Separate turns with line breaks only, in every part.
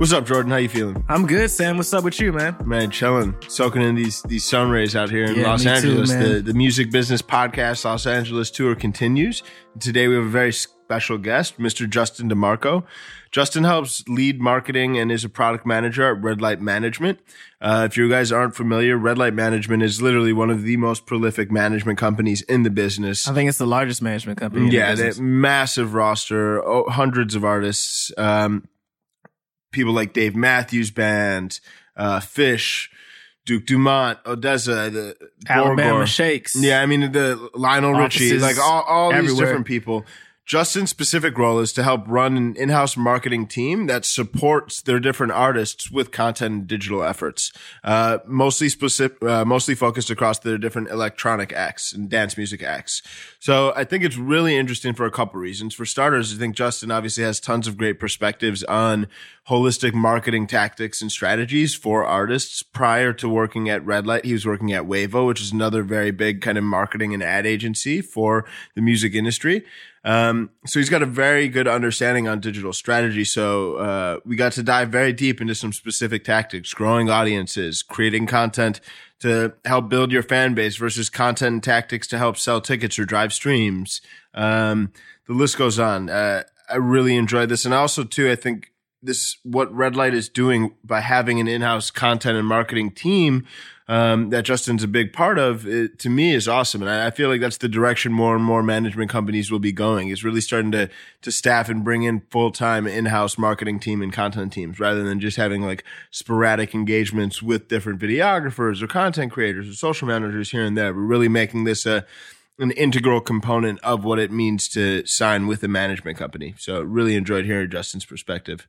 What's up, Jordan? How you feeling?
I'm good, Sam. What's up with you, man?
Man, chilling, soaking in these these sun rays out here in
Yeah,
Los
me too,
Angeles. the the Music Business Podcast Los Angeles tour continues. Today we have a very special guest, Mr. Justin DeMarco. Justin helps lead marketing and is a product manager at Red Light Management. Uh, if you guys aren't familiar, Red Light Management is literally one of the most prolific management companies in the business.
I think it's the largest management company. in the
Yeah,
business.
massive roster, oh, hundreds of artists. Um, people like Dave Matthews Band, uh, Phish, Duke Dumont, ODESZA, the
Alabama
Borgor.
Shakes.
Yeah, I mean the Lionel Richie, like all, all these different people. Justin's specific role is to help run an in-house marketing team that supports their different artists with content and digital efforts. Uh, mostly specific, uh, mostly focused across their different electronic acts and dance music acts. So I think it's really interesting for a couple reasons. For starters, I think Justin obviously has tons of great perspectives on holistic marketing tactics and strategies for artists. Prior to working at Red Light, he was working at Wavo, which is another very big kind of marketing and ad agency for the music industry. Um, so he's got a very good understanding on digital strategy. So uh, we got to dive very deep into some specific tactics, growing audiences, creating content to help build your fan base versus content and tactics to help sell tickets or drive streams. Um, the list goes on. Uh, I really enjoyed this, and also too, I think this what Red Light is doing by having an in-house content and marketing team um, that Justin's a big part of. It, to me, is awesome, and I, I feel like that's the direction more and more management companies will be going. Is really starting to to staff and bring in full time in-house marketing team and content teams rather than just having like sporadic engagements with different videographers or content creators or social managers here and there. We're really making this a an integral component of what it means to sign with a management company. So really enjoyed hearing Justin's perspective.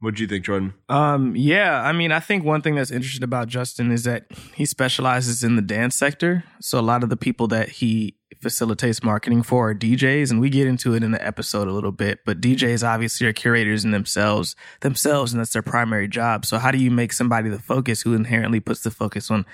What do you think, Jordan?
Um, yeah, I mean, I think one thing that's interesting about Justin is that he specializes in the dance sector. So a lot of the people that he facilitates marketing for are DJs, and we get into it in the episode a little bit. But DJs obviously are curators in themselves, themselves, and that's their primary job. So how do you make somebody the focus who inherently puts the focus on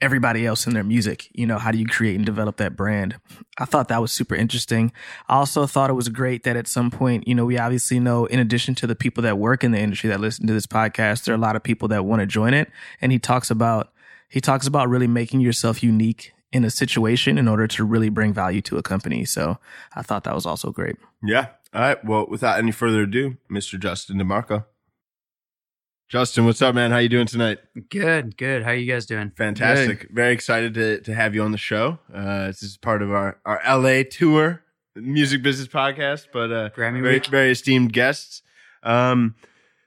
everybody else in their music. You know, how do you create and develop that brand? I thought that was super interesting. I also thought it was great that at some point, you know, we obviously know in addition to the people that work in the industry that listen to this podcast, there are a lot of people that want to join it. And he talks about he talks about really making yourself unique in a situation in order to really bring value to a company. So I thought that was also great.
Yeah. All right. Well, without any further ado, Mr. Justin DeMarco. Justin, what's up, man? How you doing tonight?
Good, good. How you guys doing?
Fantastic. Very excited to, to have you on the show. Uh, this is part of our, our LA tour, music business podcast, but uh,
Grammy
very,
week.
very esteemed guests. Um,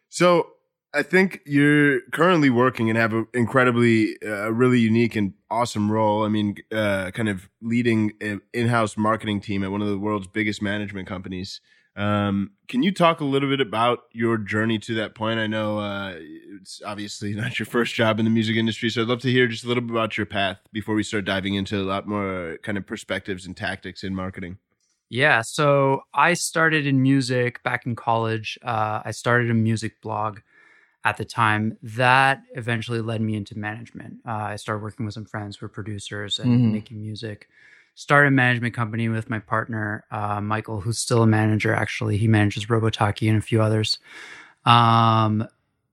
so I think you're currently working and have an incredibly, uh, really unique and awesome role. I mean, uh, kind of leading an in-house marketing team at one of the world's biggest management companies. Um, can you talk a little bit about your journey to that point? I know uh, it's obviously not your first job in the music industry, so I'd love to hear just a little bit about your path before we start diving into a lot more kind of perspectives and tactics in marketing.
Yeah, so I started in music back in college. Uh, I started a music blog at the time. That eventually led me into management. Uh, I started working with some friends who were producers and
Mhm.
making music. Started a management company with my partner, uh, Michael, who's still a manager, actually. He manages Robotaki and a few others. Um,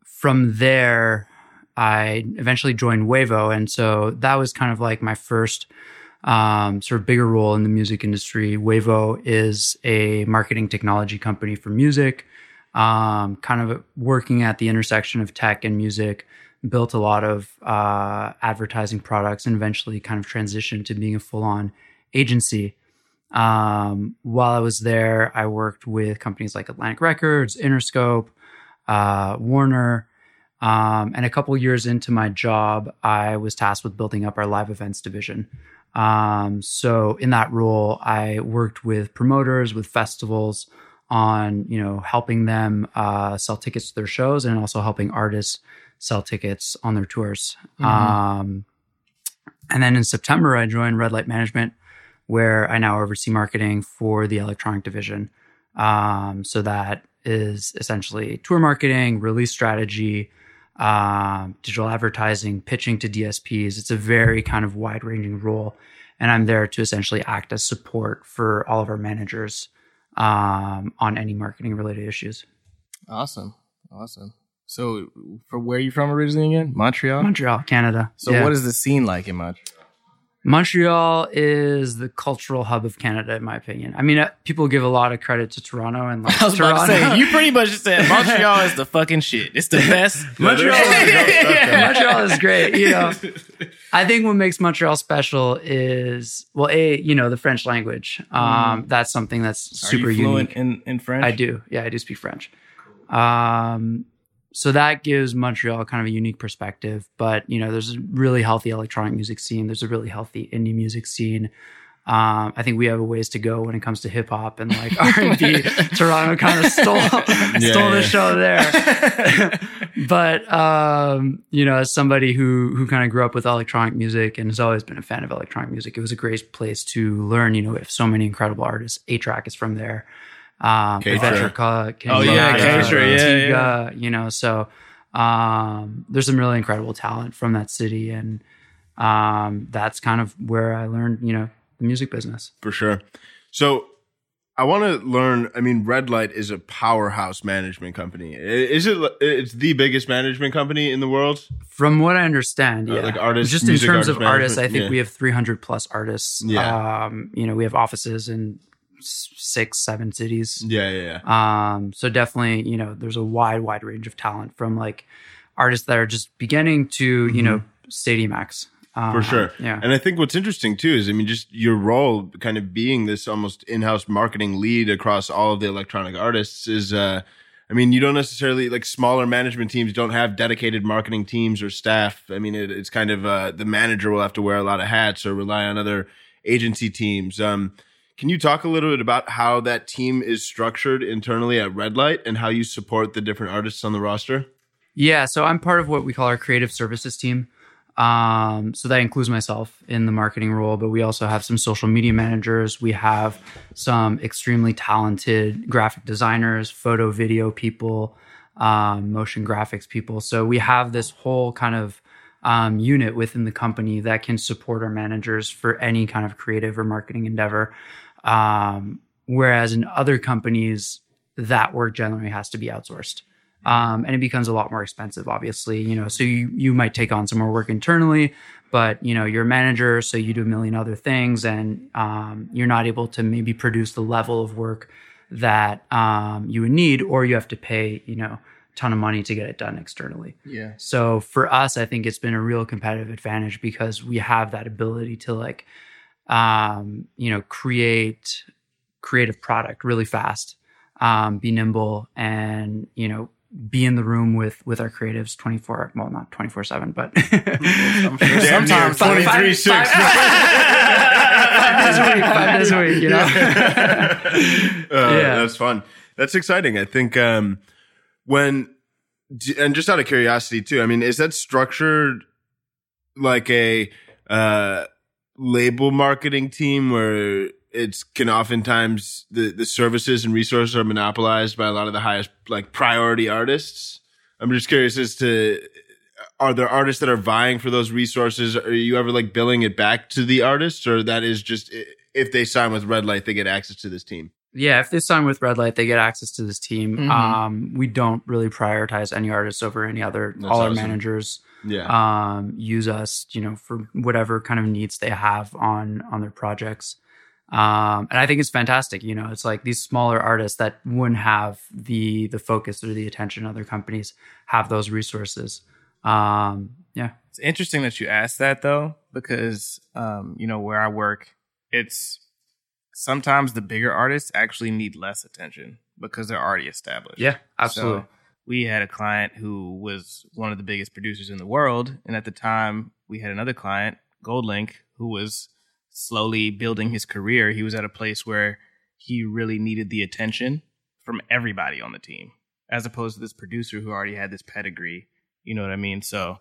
from there, I eventually joined Wavo. And so that was kind of like my first um, sort of bigger role in the music industry. Wavo is a marketing technology company for music, um, kind of working at the intersection of tech and music. Built a lot of uh, advertising products and eventually kind of transitioned to being a full on agency. Um, while I was there, I worked with companies like Atlantic Records, Interscope, uh, Warner. Um, and a couple years into my job, I was tasked with building up our live events division. Um, so in that role, I worked with promoters, with festivals on, you know, helping them uh, sell tickets to their shows and also helping artists sell tickets on their tours. Um, and then in September, I joined Red Light Management, where I now oversee marketing for the electronic division. Um, so that is essentially tour marketing, release strategy, um, digital advertising, pitching to DSPs. It's a very kind of wide ranging role. And I'm there to essentially act as support for all of our managers um, on any marketing related issues.
Awesome. Awesome. So, for where are you from originally again? Montreal?
Montreal, Canada.
So,
Yeah.
what is the scene like in Montreal?
Montreal is the cultural hub of Canada, in my opinion. I mean, uh, people give a lot of credit to Toronto and like
I was
Toronto.
about to say, you pretty much just said Montreal is the fucking shit. It's the best.
Montreal,
Yeah.
Montreal is great. You know, I think what makes Montreal special is well, a you know the French language. Um, That's something that's
Mm. Are
super
you fluent
unique.
in, in French?
I do. Yeah, I do speak French. Um, so that gives Montreal kind of a unique perspective. But you know, there's a really healthy electronic music scene. There's a really healthy indie music scene. Um, I think we have a ways to go when it comes to hip hop and like R and B. Toronto kind of stole stole
yeah.
the show there. but um, you know, as somebody who who kind of grew up with electronic music and has always been a fan of electronic music, it was a great place to learn. You know, we have so many incredible artists. A-Trak is from there. Um,
K-Tra.
Adventure Ca-
Oh, yeah,
K-Tra,
yeah,
Antigua, You know, so um, there's some really incredible talent from that city, and um, that's kind of where I learned. You know, the music business.
for sure. So I want to learn. I mean, Red Light is a powerhouse management company. Is it? It's the biggest management company in the world.
From what I understand,
Uh,
yeah,
like artists,
just in terms
artist
of artists, I think
yeah.
we have 300 plus artists.
Yeah.
um, you know, we have offices in s- six, seven cities.
Yeah, yeah, yeah.
Um, so definitely, you know, there's a wide, wide range of talent from like artists that are just beginning to, you know, stadium acts. Um,
Mm-hmm. For sure.
Yeah.
And I think what's interesting too is, I mean, just your role kind of being this almost in-house marketing lead across all of the electronic artists is, uh, I mean, you don't necessarily like smaller management teams don't have dedicated marketing teams or staff. I mean, it, it's kind of, uh, the manager will have to wear a lot of hats or rely on other agency teams. Um, can you talk a little bit about how that team is structured internally at Red Light and how you support the different artists on the roster?
Yeah, so I'm part of what we call our creative services team. Um, so that includes myself in the marketing role, but we also have some social media managers. We have some extremely talented graphic designers, photo, video people, um, motion graphics people. So we have this whole kind of um, unit within the company that can support our managers for any kind of creative or marketing endeavor. Um, whereas in other companies, that work generally has to be outsourced um, and it becomes a lot more expensive obviously you know so you you might take on some more work internally but you know you're a manager so you do a million other things and um, you're not able to maybe produce the level of work that um, you would need or you have to pay you know a ton of money to get it done externally
Yeah.
so for us, I think it's been a real competitive advantage because we have that ability to like, um, you know, create creative product really fast, um, be nimble, and you know, be in the room with with our creatives twenty four. Well, not twenty four seven, but
Damn near
Sometimes
23 6.
five days a week. Five days a week. You know.
Uh,
Yeah.
That's fun. That's exciting. I think um, when, and just out of curiosity too, I mean, is that structured like a uh, label marketing team where it's can oftentimes the, the services and resources are monopolized by a lot of the highest like priority artists? I'm just curious as to are there artists that are vying for those resources? Are you ever like billing it back to the artists, or that is just if they sign with Red Light, they get access to this team?
Yeah, if they sign with Red Light, they get access to this team.
Mhm.
Um, we don't really prioritize any artists over any other.
That's
All our managers
Yeah.
um, use us, you know, for whatever kind of needs they have on on their projects. Um, and I think it's fantastic. You know, it's like these smaller artists that wouldn't have the the focus or the attention other companies have those resources. Um, yeah,
It's interesting that you asked that though, because um, you know where I work, it's sometimes the bigger artists actually need less attention because they're already established.
yeah, absolutely.
So we had a client who was one of the biggest producers in the world, and at the time we had another client, Goldlink, who was slowly building his career. He was at a place where he really needed the attention from everybody on the team, as opposed to this producer who already had this pedigree. You know what I mean? So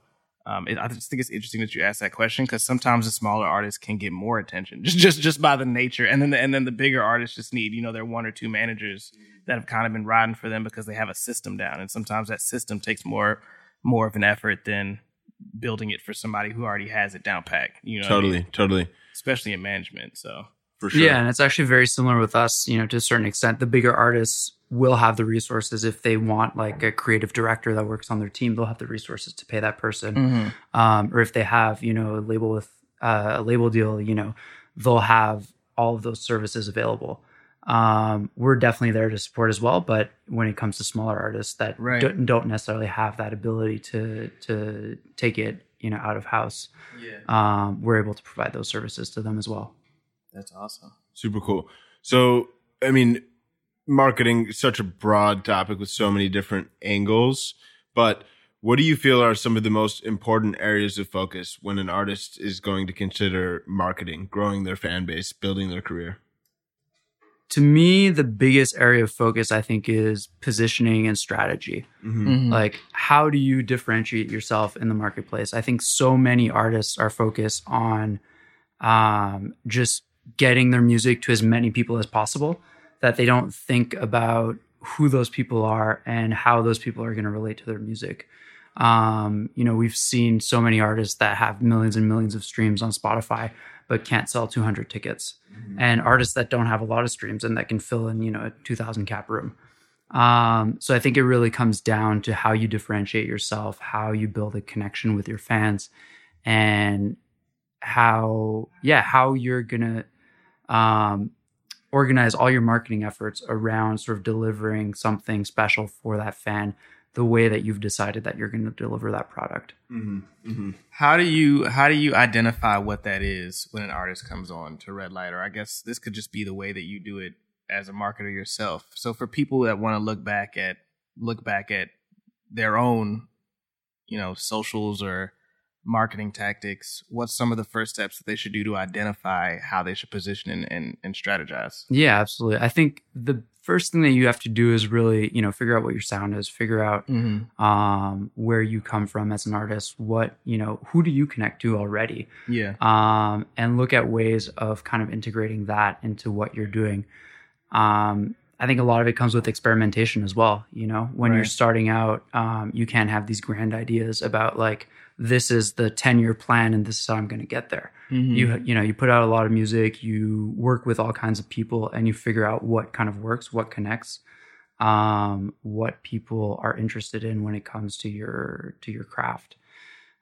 um, it, I just think it's interesting that you asked that question because sometimes the smaller artists can get more attention just just just by the nature, and then the, and then the bigger artists just need you know their one or two managers that have kind of been riding for them because they have a system down, and sometimes that system takes more more of an effort than building it for somebody who already has it down packed. You know,
totally,
I mean?
totally,
especially in management. So
for sure,
yeah, and it's actually very similar with us. You know, to a certain extent, the bigger artists will have the resources if they want like a creative director that works on their team they'll have the resources to pay that person
mm-hmm.
um, or if they have you know a label with uh, a label deal you know they'll have all of those services available um, we're definitely there to support as well but when it comes to smaller artists that
Right.
don't, don't necessarily have that ability to to take it you know out of house
yeah,
um, we're able to provide those services to them as well
that's awesome.
super cool. So, I mean, marketing is such a broad topic with so many different angles, but what do you feel are some of the most important areas of focus when an artist is going to consider marketing, growing their fan base, building their career?
to me the biggest area of focus i think is positioning and strategy
Mm-hmm.
Mhm.
like how do you differentiate yourself in the marketplace i think so many artists are focused on um, just getting their music to as many people as possible that they don't think about who those people are and how those people are going to relate to their music. Um, you know we've seen so many artists that have millions and millions of streams on spotify but can't sell 200 tickets. And artists that don't have a lot of streams and that can fill in you know a 2000 cap room. Um, so I think it really comes down to how you differentiate yourself, how you build a connection with your fans, and how yeah how you're gonna um, organize all your marketing efforts around sort of delivering something special for that fan the way that you've decided that you're going to deliver that product.
Mm-hmm. Mm-hmm.
How do you how do you identify what that is when an artist comes on to Red Light? Or I guess this could just be the way that you do it as a marketer yourself. So for people that want to look back at look back at their own, you know, socials or marketing tactics, what's some of the first steps that they should do to identify how they should position and, and, and strategize?
Yeah, absolutely. I think the first thing that you have to do is really you know figure out what your sound is, figure out
Mm-hmm.
um, where you come from as an artist, what you know, who do you connect to already,
Yeah.
um, and look at ways of kind of integrating that into what you're doing. Um, I think a lot of it comes with experimentation as well. You know, when you're starting out, um, you can't have these grand ideas about like this is the 10 year plan and this is how I'm going to get there.
Mm-hmm.
You you know, you put out a lot of music, you work with all kinds of people, and you figure out what kind of works, what connects, um, what people are interested in when it comes to your to your craft.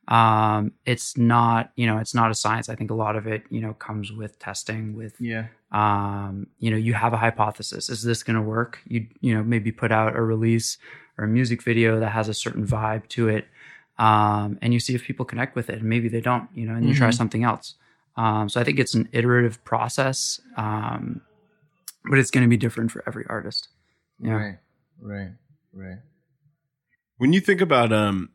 Um, it's not you know it's not a science. I think a lot of it you know comes with testing with
yeah.
um, you know, you have a hypothesis. Is this going to work? You, you know, maybe put out a release or a music video that has a certain vibe to it. Um, and you see if people connect with it and maybe they don't, you know, and you try
Mhm.
something else. Um, so I think it's an iterative process. Um, but it's going to be different for every artist. Yeah.
Right. Right. Right.
When you think about um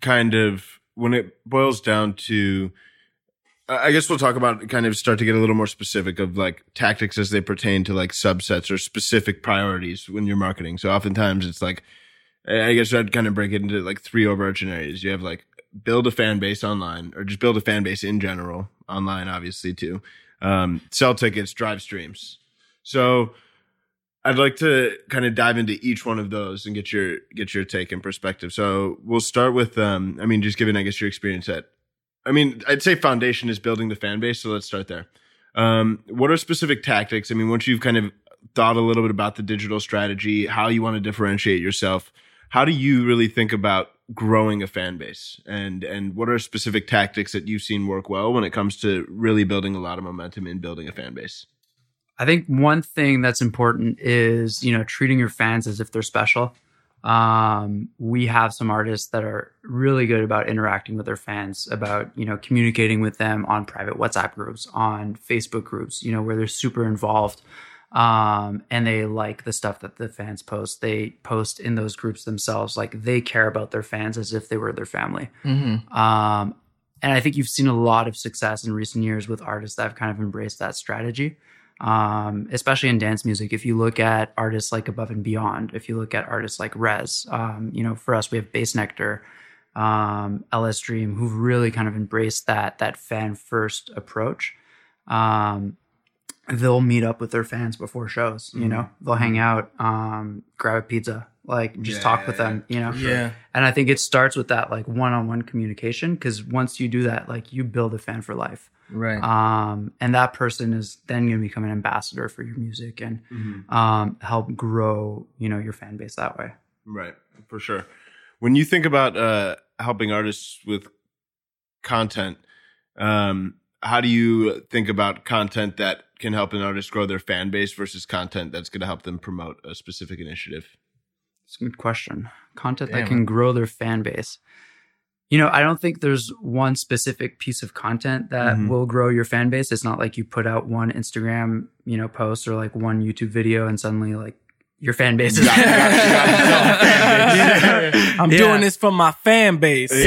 kind of when it boils down to I I guess we'll talk about kind of start to get a little more specific of like tactics as they pertain to like subsets or specific priorities when you're marketing. So oftentimes it's like I guess I'd kind of break it into like three overarching areas. You have like build a fan base online or just build a fan base in general online, obviously too. Um, sell tickets, drive streams. So I'd like to kind of dive into each one of those and get your get your take and perspective. So we'll start with um I mean just given I guess your experience at I mean I'd say foundation is building the fan base, so let's start there. Um what are specific tactics? I mean once you've kind of thought a little bit about the digital strategy, how you want to differentiate yourself, how do you really think about growing a fan base? And and what are specific tactics that you've seen work well when it comes to really building a lot of momentum in building a fan base?
I think one thing that's important is, you know, treating your fans as if they're special. Um, we have some artists that are really good about interacting with their fans, about, you know, communicating with them on private WhatsApp groups, on Facebook groups, you know, where they're super involved. Um, and they like the stuff that the fans post. They post in those groups themselves. Like they care about their fans as if they were their family.
Mm-hmm.
Um, and I think you've seen a lot of success in recent years with artists that have kind of embraced that strategy, um, especially in dance music. If you look at artists like Above and Beyond, if you look at artists like REZZ, um, you know, for us, we have Bassnectar, um, LSDREAM, who've really kind of embraced that that fan first approach. Um, they'll meet up with their fans before shows. You know, they'll hang out, um, grab a pizza, like just
Yeah,
talk with them. You know,
Yeah.
and I think it starts with that like one on one communication because once you do that, like you build a fan for life.
Right.
Um, and that person is then going to become an ambassador for your music and um, help grow, you know, your fan base that way.
Right, for sure. When you think about uh, helping artists with content, um, how do you think about content that can help an artist grow their fan base versus content that's going to help them promote a specific initiative?
It's a good question. Content
Damn.
that can grow their fan base. You know, I don't think there's one specific piece of content that
Mhm.
will grow your fan base. It's not like you put out one Instagram, you know, post or like one YouTube video and suddenly like your fan base is.
got- you got- you got yourself a fan base.
I'm
Yeah.
doing this for my fan base.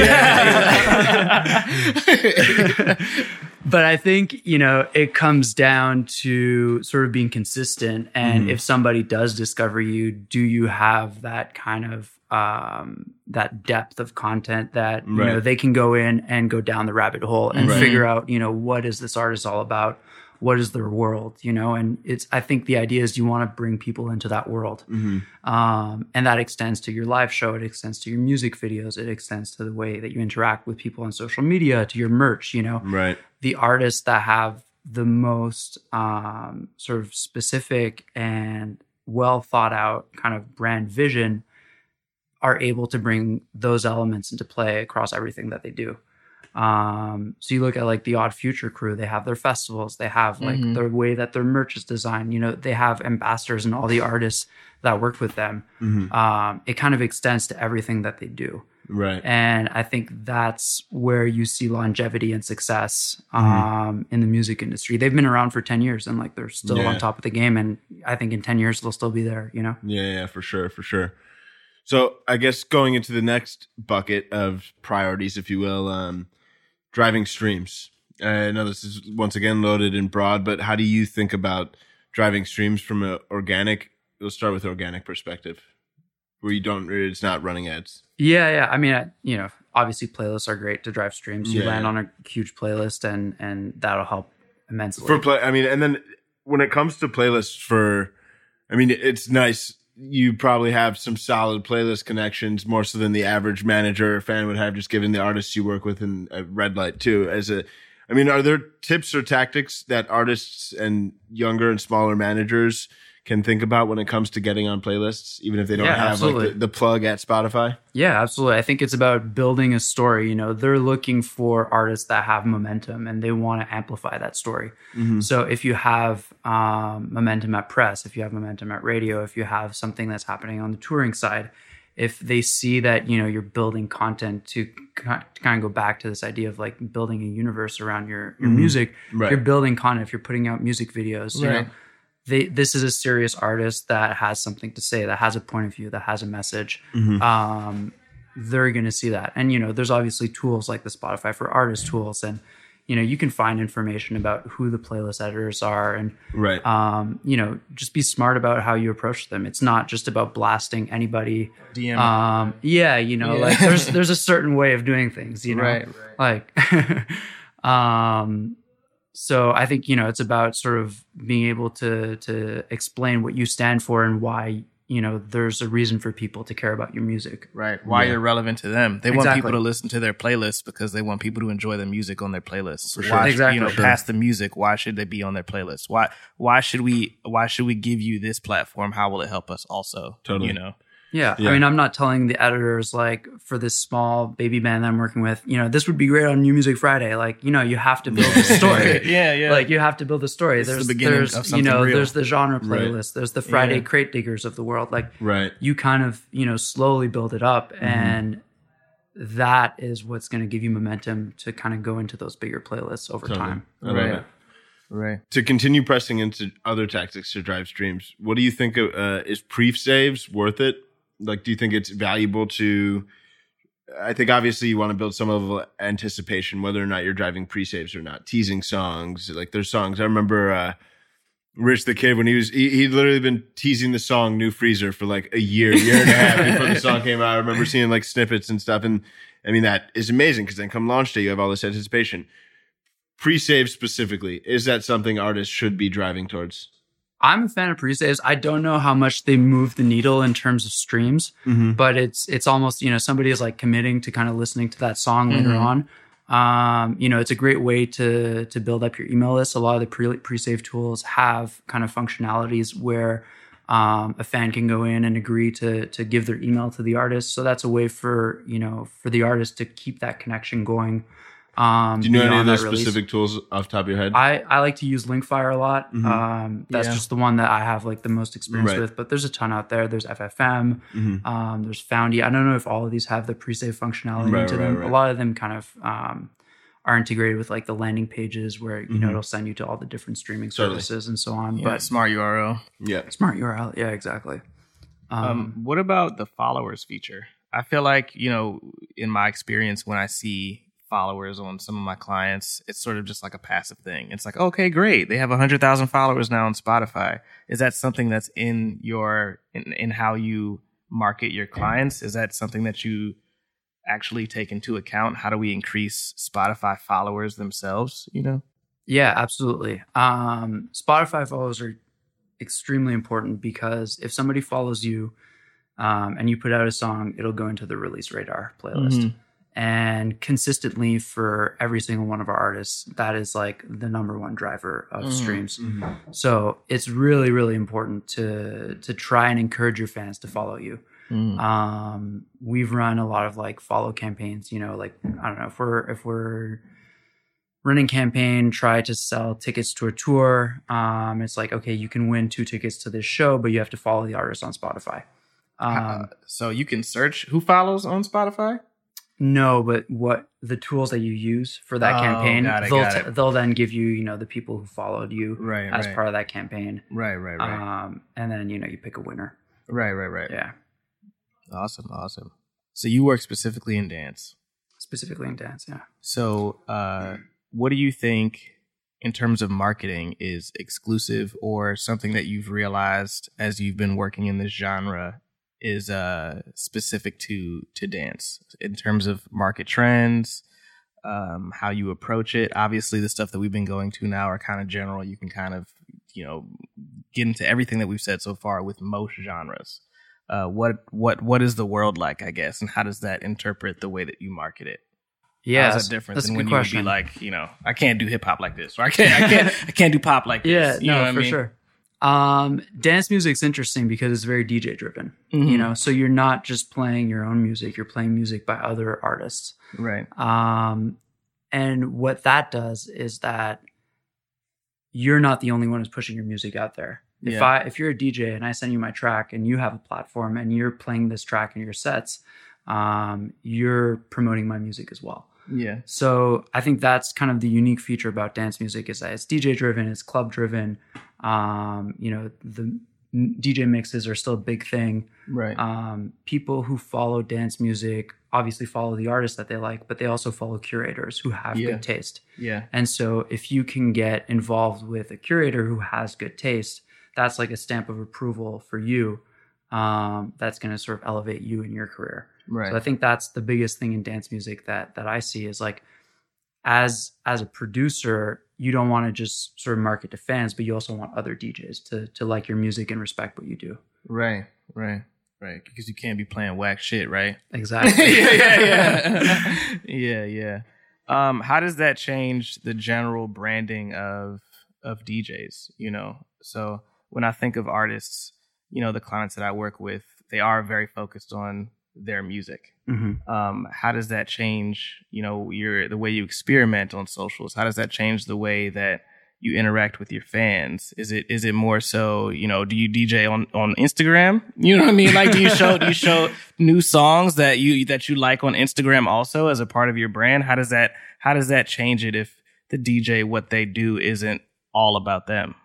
but I think, you know, it comes down to sort of being consistent. And
Mhm.
if somebody does discover you, do you have that kind of um that depth of content that you know they can go in and go down the rabbit hole and
Right.
figure out you know what is this artist all about what is their world you know and it's i think the idea is you want to bring people into that world
Mhm.
um, and that extends to your live show it extends to your music videos it extends to the way that you interact with people on social media to your merch you know
Right.
the artists that have the most um, sort of specific and well thought out kind of brand vision are able to bring those elements into play across everything that they do. Um, so you look at like the Odd Future crew, they have their festivals, they have like
Mhm.
the way that their merch is designed. You know, they have ambassadors and all the artists that work with them.
Mhm.
Um, it kind of extends to everything that they do.
Right.
And I think that's where you see longevity and success um,
Mm-hmm.
in the music industry. They've been around for 10 years and like they're still
Yeah.
on top of the game. And I think in 10 years, they'll still be there, you know?
Yeah, yeah, for sure, for sure. So I guess going into the next bucket of priorities, if you will, um, driving streams. I know this is once again loaded and broad, but how do you think about driving streams from an organic? Let's start with organic perspective, where you don't, it's not running ads.
Yeah, yeah. I mean, I, you know, obviously playlists are great to drive streams. You
Yeah.
land on a huge playlist and and that'll help immensely.
for play. I mean, and then when it comes to playlists for, I mean, it's nice. You probably have some solid playlist connections more so than the average manager or fan would have, just given the artists you work with in red light too. As a, I mean, are there tips or tactics that artists and younger and smaller managers can think about when it comes to getting on playlists, even if they don't
Yeah,
have like the, the plug at Spotify?
Yeah, absolutely. I think it's about building a story. You know, they're looking for artists that have momentum and they want to amplify that story. So if you have um, momentum at press, if you have momentum at radio, if you have something that's happening on the touring side, if they see that you know you're building content to kind of go back to this idea of like building a universe around your your music,
Right.
you're building content. If you're putting out music videos, you know, they this is a serious artist that has something to say, that has a point of view, that has a message. Um, they're going to see that, and you know, there's obviously tools like the Spotify for Artists tools, and you know, you can find information about who the playlist editors are, and
Right.
um, you know, just be smart about how you approach them. It's not just about blasting anybody.
DM.
Um, yeah, you know,
Yeah.
like there's there's a certain way of doing things, you know,
Right,
like, um, so I think you know it's about sort of being able to to explain what you stand for and why you know there's a reason for people to care about your music.
Right. Why
Yeah.
you're relevant to them. They want people to listen to their playlists because they want people to enjoy the music on their playlists.
sure.
Why,
Exactly.
You know,
For sure.
past the music, why should they be on their playlist? Why why should we why should we give you this platform? How will it help us also?
Totally.
You know.
Yeah.
Yeah.
I mean, I'm not telling the editors like for this small baby band that I'm working with, you know, this would be great on New Music Friday. Like, you know, you have to build a story.
yeah, yeah.
Like you have to build a story.
This
there's
the beginning
there's
of
you
something
know
real.
there's the genre
Right.
playlist. There's the Friday
Yeah.
crate diggers of the world. Like
right.
you kind of you know slowly build it up,
Mm-hmm.
and that is what's going to give you momentum to kind of go into those bigger playlists over
Totally.
time.
I love
Right.
it.
right.
to continue pressing into other tactics to drive streams, what do you think of, uh, is pre saves worth it? Like, do you think it's valuable to? I think obviously you want to build some level of anticipation, whether or not you're driving pre saves or not. Teasing songs, like there's songs. I remember uh, Rich the Kid when he was he, he'd literally been teasing the song New Freezer for like a year, year and a half before the song came out. I remember seeing like snippets and stuff. And I mean that is amazing because then come launch day you have all this anticipation. Pre-save specifically, is that something artists should be driving towards?
I'm a fan of pre-saves. I don't know how much they move the needle in terms of streams,
Mm-hmm.
but it's it's almost you know somebody is like committing to kind of listening to that song later
Mhm.
on. Um, you know, it's a great way to to build up your email list. A lot of the pre pre-save tools have kind of functionalities where um, a fan can go in and agree to to give their email to the artist. So that's a way for you know for the artist to keep that connection going. Um,
Do you know any of those specific tools off the top of your head?
I, I like to use Linkfire a lot.
Mhm.
Um, that's
Yeah.
just the one that I have like the most experience
Right.
with. But there's a ton out there. There's FFM.
Mhm.
Um, there's Foundy. I don't know if all of these have the pre-save functionality
Right,
into
right,
them.
right.
A lot of them kind of um, are integrated with like the landing pages where you know
Mhm.
it'll send you to all the different streaming
Totally.
services and so on.
Yeah,
But
smart URL.
Yeah.
smart URL, yeah, exactly. Um,
Um, what about the followers feature? I feel like, you know, in my experience, when I see followers on some of my clients, it's sort of just like a passive thing. It's like, okay, great. They have 100,000 followers now on Spotify. Is that something that's in your, in, in how you market your clients? Is that something that you actually take into account? How do we increase Spotify followers themselves, you know?
Yeah, absolutely. Um, Spotify follows are extremely important because if somebody follows you um, and you put out a song, it'll go into the release radar playlist.
Mhm.
And consistently for every single one of our artists, that is like the number one driver of
Mhm.
streams.
Mm-hmm.
So it's really, really important to to try and encourage your fans to follow you.
Mhm.
Um, we've run a lot of like follow campaigns. You know, like I don't know if we're if we're running campaign, try to sell tickets to a tour. Um, it's like okay, you can win two tickets to this show, but you have to follow the artist on Spotify. Um,
Uh, so you can search who follows on Spotify?
No, but what the tools that you use for that
Oh,
campaign,
it,
they'll they'll then give you you know the people who followed you
Right,
as
right.
part of that campaign.
Right, right, right.
Um, and then you know you pick a winner.
right, right, right.
Yeah,
Awesome, awesome. So you work specifically in dance.
specifically in dance. Yeah.
So, uh, what do you think in terms of marketing is exclusive or something that you've realized as you've been working in this genre is uh, specific to to dance in terms of market trends, um, how you approach it? Obviously, the stuff that we've been going to now are kind of general. You can kind of you know get into everything that we've said so far with most genres. Uh, what what what is the world like? I guess, and how does that interpret the way that you market it?
Yeah,
How's that different
that's a
than
good
when you would
question.
be like, you know, I can't do hip hop like this, or I can't, I can't, I can't do pop like
yeah,
this. You
no,
what I
for
mean?
sure. Um, dance music's interesting because it's very DJ driven. You
Mhm.
know, so you're not just playing your own music; you're playing music by other artists.
right?
Um, and what that does is that you're not the only one who's pushing your music out there. If
Yeah.
I if you're a DJ and I send you my track and you have a platform and you're playing this track in your sets, um, you're promoting my music as well.
Yeah,
So I think that's kind of the unique feature about dance music is that it's DJ driven, it's club driven. Um, you know, the DJ mixes are still a big thing.
right.
Um, people who follow dance music obviously follow the artists that they like, but they also follow curators who have
Yeah.
good taste.
yeah,
And so if you can get involved with a curator who has good taste, that's like a stamp of approval for you. Um, that's going to sort of elevate you in your career.
right.
So I think that's the biggest thing in dance music that that I see is like as as a producer, you don't want to just sort of market to fans, but you also want other DJs to to like your music and respect what you do.
right, right, right. Because you can't be playing whack shit, right?
Exactly.
yeah, yeah, yeah, yeah, yeah. Um, how does that change the general branding of of DJs? You know, so when I think of artists, you know, the clients that I work with, they are very focused on their music.
Mhm.
Um, how does that change? You know, your the way you experiment on socials. How does that change the way that you interact with your fans? Is it is it more so? You know, do you DJ on on Instagram? You know what I mean? Like, do you show do you show new songs that you that you like on Instagram also as a part of your brand? How does that how does that change it if the DJ what they do isn't all about them?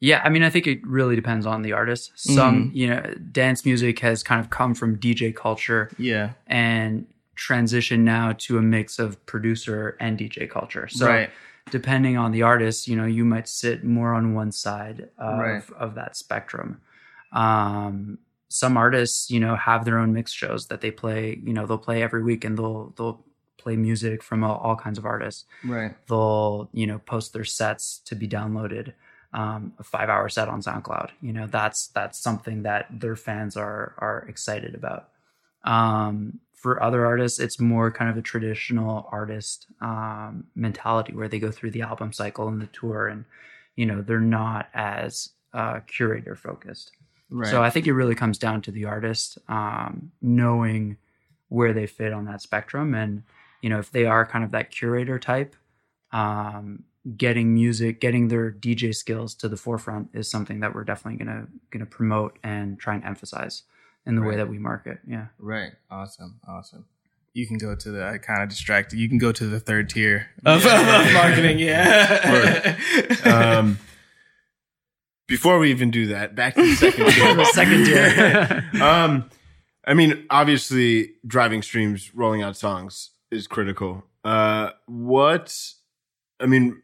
Yeah, I mean, I think it really depends on the artist. Some, you know, dance music has kind of come from DJ culture
Yeah,
and transition now to a mix of producer and DJ culture. So
right.
depending on the artist, you know, you might sit more on one side of,
Right.
of that spectrum. Um, some artists, you know, have their own mix shows that they play. You know, they'll play every week and they'll they'll play music from all, all kinds of artists.
Right.
They'll you know post their sets to be downloaded. Um, a five hour set on SoundCloud. You know, that's that's something that their fans are are excited about. Um, for other artists, it's more kind of a traditional artist um, mentality where they go through the album cycle and the tour, and you know they're not as uh, curator focused.
Right.
So I think it really comes down to the artist um, knowing where they fit on that spectrum, and you know if they are kind of that curator type, um, getting music, getting their DJ skills to the forefront is something that we're definitely gonna gonna promote and try and emphasize in the way that we market. Yeah.
Right. Awesome. Awesome. You can go to the I kind of distracted. You can go to the third tier of, of, of marketing. Yeah.
Um, before we even do that, back to the second tier.
The second tier.
um, I mean, obviously, driving streams, rolling out songs is critical. Uh, what? I mean,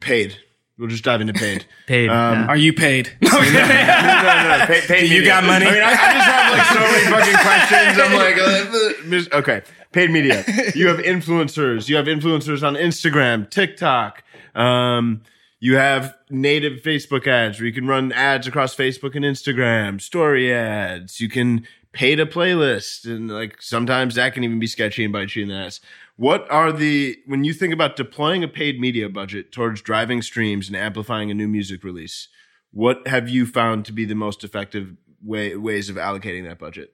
paid. We'll just dive into paid.
Paid.
Um,
yeah.
Are you paid?
no, no, no. Pay, paid
Do you
media.
got money?
I mean, I, I just have like so many fucking questions. I'm like, uh, mis- okay, paid media. You have influencers. You have influencers on Instagram, TikTok. Um, you have native Facebook ads where you can run ads across Facebook and Instagram, story ads. You can pay to playlist, and like sometimes that can even be sketchy and bite you in the ass. What are the when you think about deploying a paid media budget towards driving streams and amplifying a new music release? What have you found to be the most effective way, ways of allocating that budget?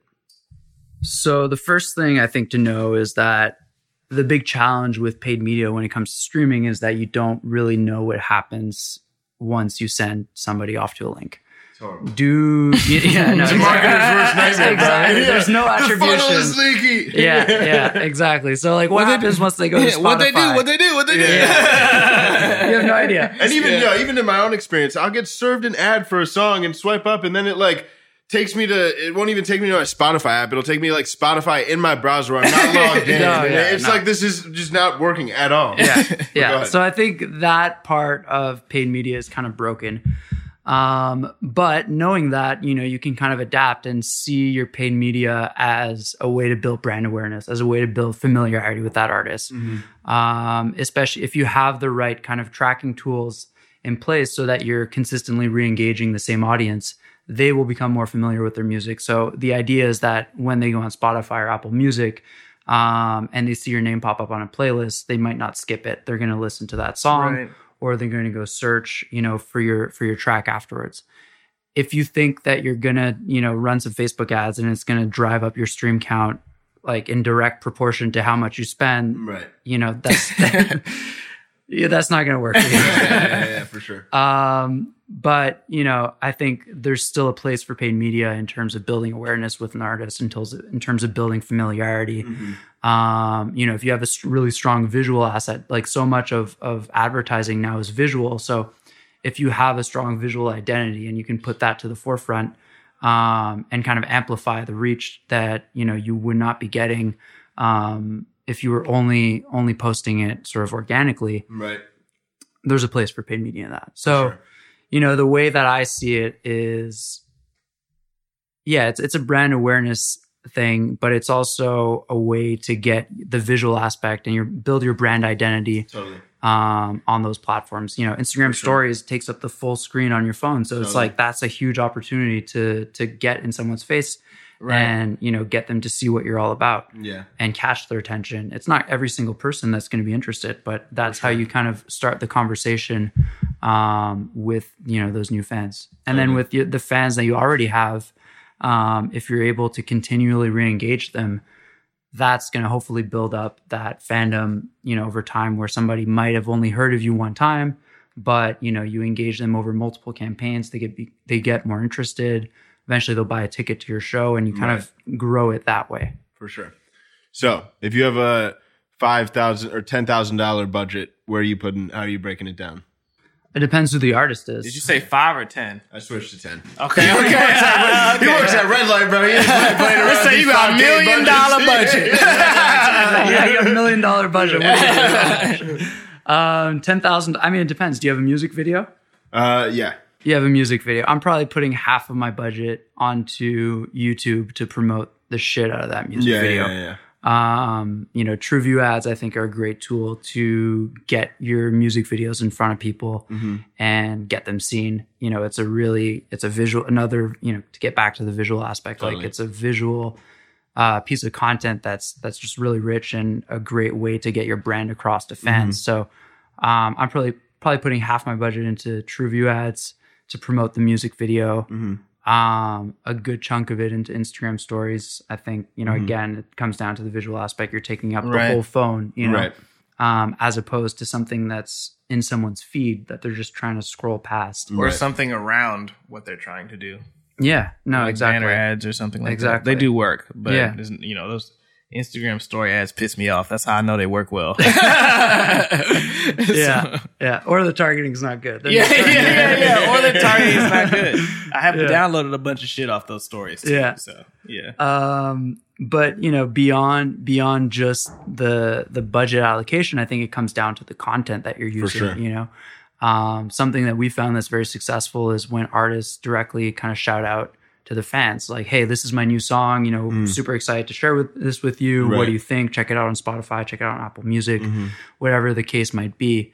So the first thing I think to know is that the big challenge with paid media when it comes to streaming is that you don't really know what happens once you send somebody off to a link. Do yeah, no,
It's a marketer's worst nightmare,
exactly. There's no
The funnel
attribution.
is leaky.
yeah, yeah, exactly. So like, what,
What they
happens
do-
once they go to Spotify?
what they do? What they do? What they do?
you have no idea.
And even
Yeah.
yeah. even in my own experience, I'll get served an ad for a song and swipe up, and then it like takes me to. It won't even take me to my Spotify app. It'll take me like Spotify in my browser. Where I'm not logged in.
No, yeah,
it's
no.
like this is just not working at all.
yeah, yeah. So I think that part of paid media is kind of broken. Um, but knowing that, you know, you can kind of adapt and see your paid media as a way to build brand awareness, as a way to build familiarity with that artist. Um, especially if you have the right kind of tracking tools in place so that you're consistently re-engaging the same audience, they will become more familiar with their music. So the idea is that when they go on Spotify or Apple Music, um, and they see your name pop up on a playlist, they might not skip it. They're going to listen to that song,
Right.
Or they're going to go search, you know, for your for your track afterwards. If you think that you're gonna, you know, run some Facebook ads and it's going to drive up your stream count, like in direct proportion to how much you spend,
Right.
you know, that's yeah, that's not going to work. For you.
Yeah, yeah, yeah, for sure.
Um, but you know, I think there's still a place for paid media in terms of building awareness with an artist, in terms of, in terms of building familiarity. Um, you know, if you have a really strong visual asset, like so much of of advertising now is visual, so if you have a strong visual identity and you can put that to the forefront um, and kind of amplify the reach that you know you would not be getting um, if you were only only posting it sort of organically
Right.
there's a place for paid media in that. So,
Sure.
you know, the way that I see it is, yeah, it's it's a brand awareness thing, but it's also a way to get the visual aspect and your build your brand identity
Totally.
um, on those platforms. You know, Instagram Stories takes up the full screen on your phone, so it's like that's a huge opportunity to to get in someone's face
Right.
and you know get them to see what you're all about
Yeah.
and catch their attention. It's not every single person that's going to be interested, but that's how you kind of start the conversation um, with you know those new fans, and then with the, the fans that you already have, um, if you're able to continually re-engage them, that's going to hopefully build up that fandom, you know, over time where somebody might have only heard of you one time, but you know you engage them over multiple campaigns, they get be, they get more interested. Eventually, they'll buy a ticket to your show, and you kind of grow it that way.
For sure. So if you have a five thousand or ten thousand dollar budget, where are you putting? How are you breaking it down?
It depends who the artist is.
Did you say five or ten?
I switched to ten.
Okay. Okay.
He works at Red Light, bro. He is playing around
Let's say you got a million
budgets.
dollar budget.
yeah, you have a million dollar budget. What do you do? um, ten thousand. I mean, it depends. Do you have a music video?
Uh, yeah.
You have a music video. I'm probably putting half of my budget onto YouTube to promote the shit out of that music
Yeah,
video.
yeah, yeah.
Um, you know, TrueView ads I think are a great tool to get your music videos in front of people
Mm-hmm.
and get them seen. You know, it's a really it's a visual another, you know, to get back to the visual aspect, like it's a visual uh, piece of content that's that's just really rich and a great way to get your brand across to fans. So um, I'm probably probably putting half my budget into TrueView ads to promote the music video um, a good chunk of it into Instagram stories. I think, you know, again, it comes down to the visual aspect. You're taking up the whole phone, you know,
Right.
um, as opposed to something that's in someone's feed that they're just trying to scroll past.
or
Right.
something around what they're trying to do.
Yeah, no,
Like
exactly.
Banner ads or something like
Exactly.
that. They do work, but
Yeah.
there's- you know those Instagram story ads piss me off. That's how I know they work well.
Yeah, yeah. Or the targeting's not good. They're
yeah,
not
yeah, yeah, yeah. Or the targeting is not good. I have
Yeah.
downloaded a bunch of shit off those stories. Too,
Yeah.
So yeah.
um but you know beyond beyond just the the budget allocation i think it comes down to the content that you're using
sure.
you know um something that we found that's very successful is when artists directly kind of shout out to the fans like hey this is my new song you know super excited to share with this with you what
Mm. Right. Mm-hmm.
do you think check it out on spotify check it out on apple music whatever the case might be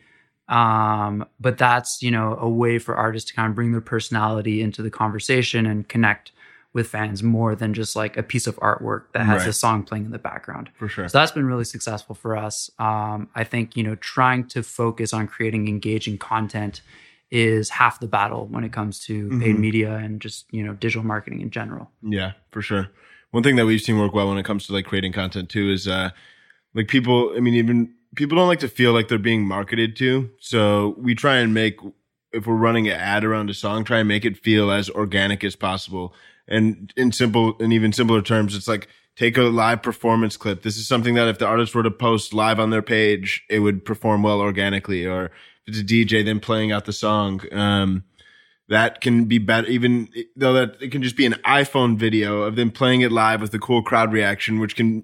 um but that's you know a way for artists to kind of bring their personality into the conversation and connect with fans more than just like a piece of artwork that has
Right.
a song playing in the background.
For sure.
So that's been really successful for us. Um, I think you know trying to focus on creating engaging content is half the battle when it comes to
Mm-hmm.
paid media and just you know digital marketing in general.
Yeah, for sure. One thing that we've seen work well when it comes to like creating content too is uh like people I mean even people don't like to feel like they're being marketed to. So we try and make if we're running an ad around a song, try and make it feel as organic as possible. And in simple and even simpler terms, it's like take a live performance clip. This is something that if the artist were to post live on their page, it would perform well organically. Or if it's a DJ then playing out the song. Um that can be better even though that it can just be an iphone video of them playing it live with a cool crowd reaction which can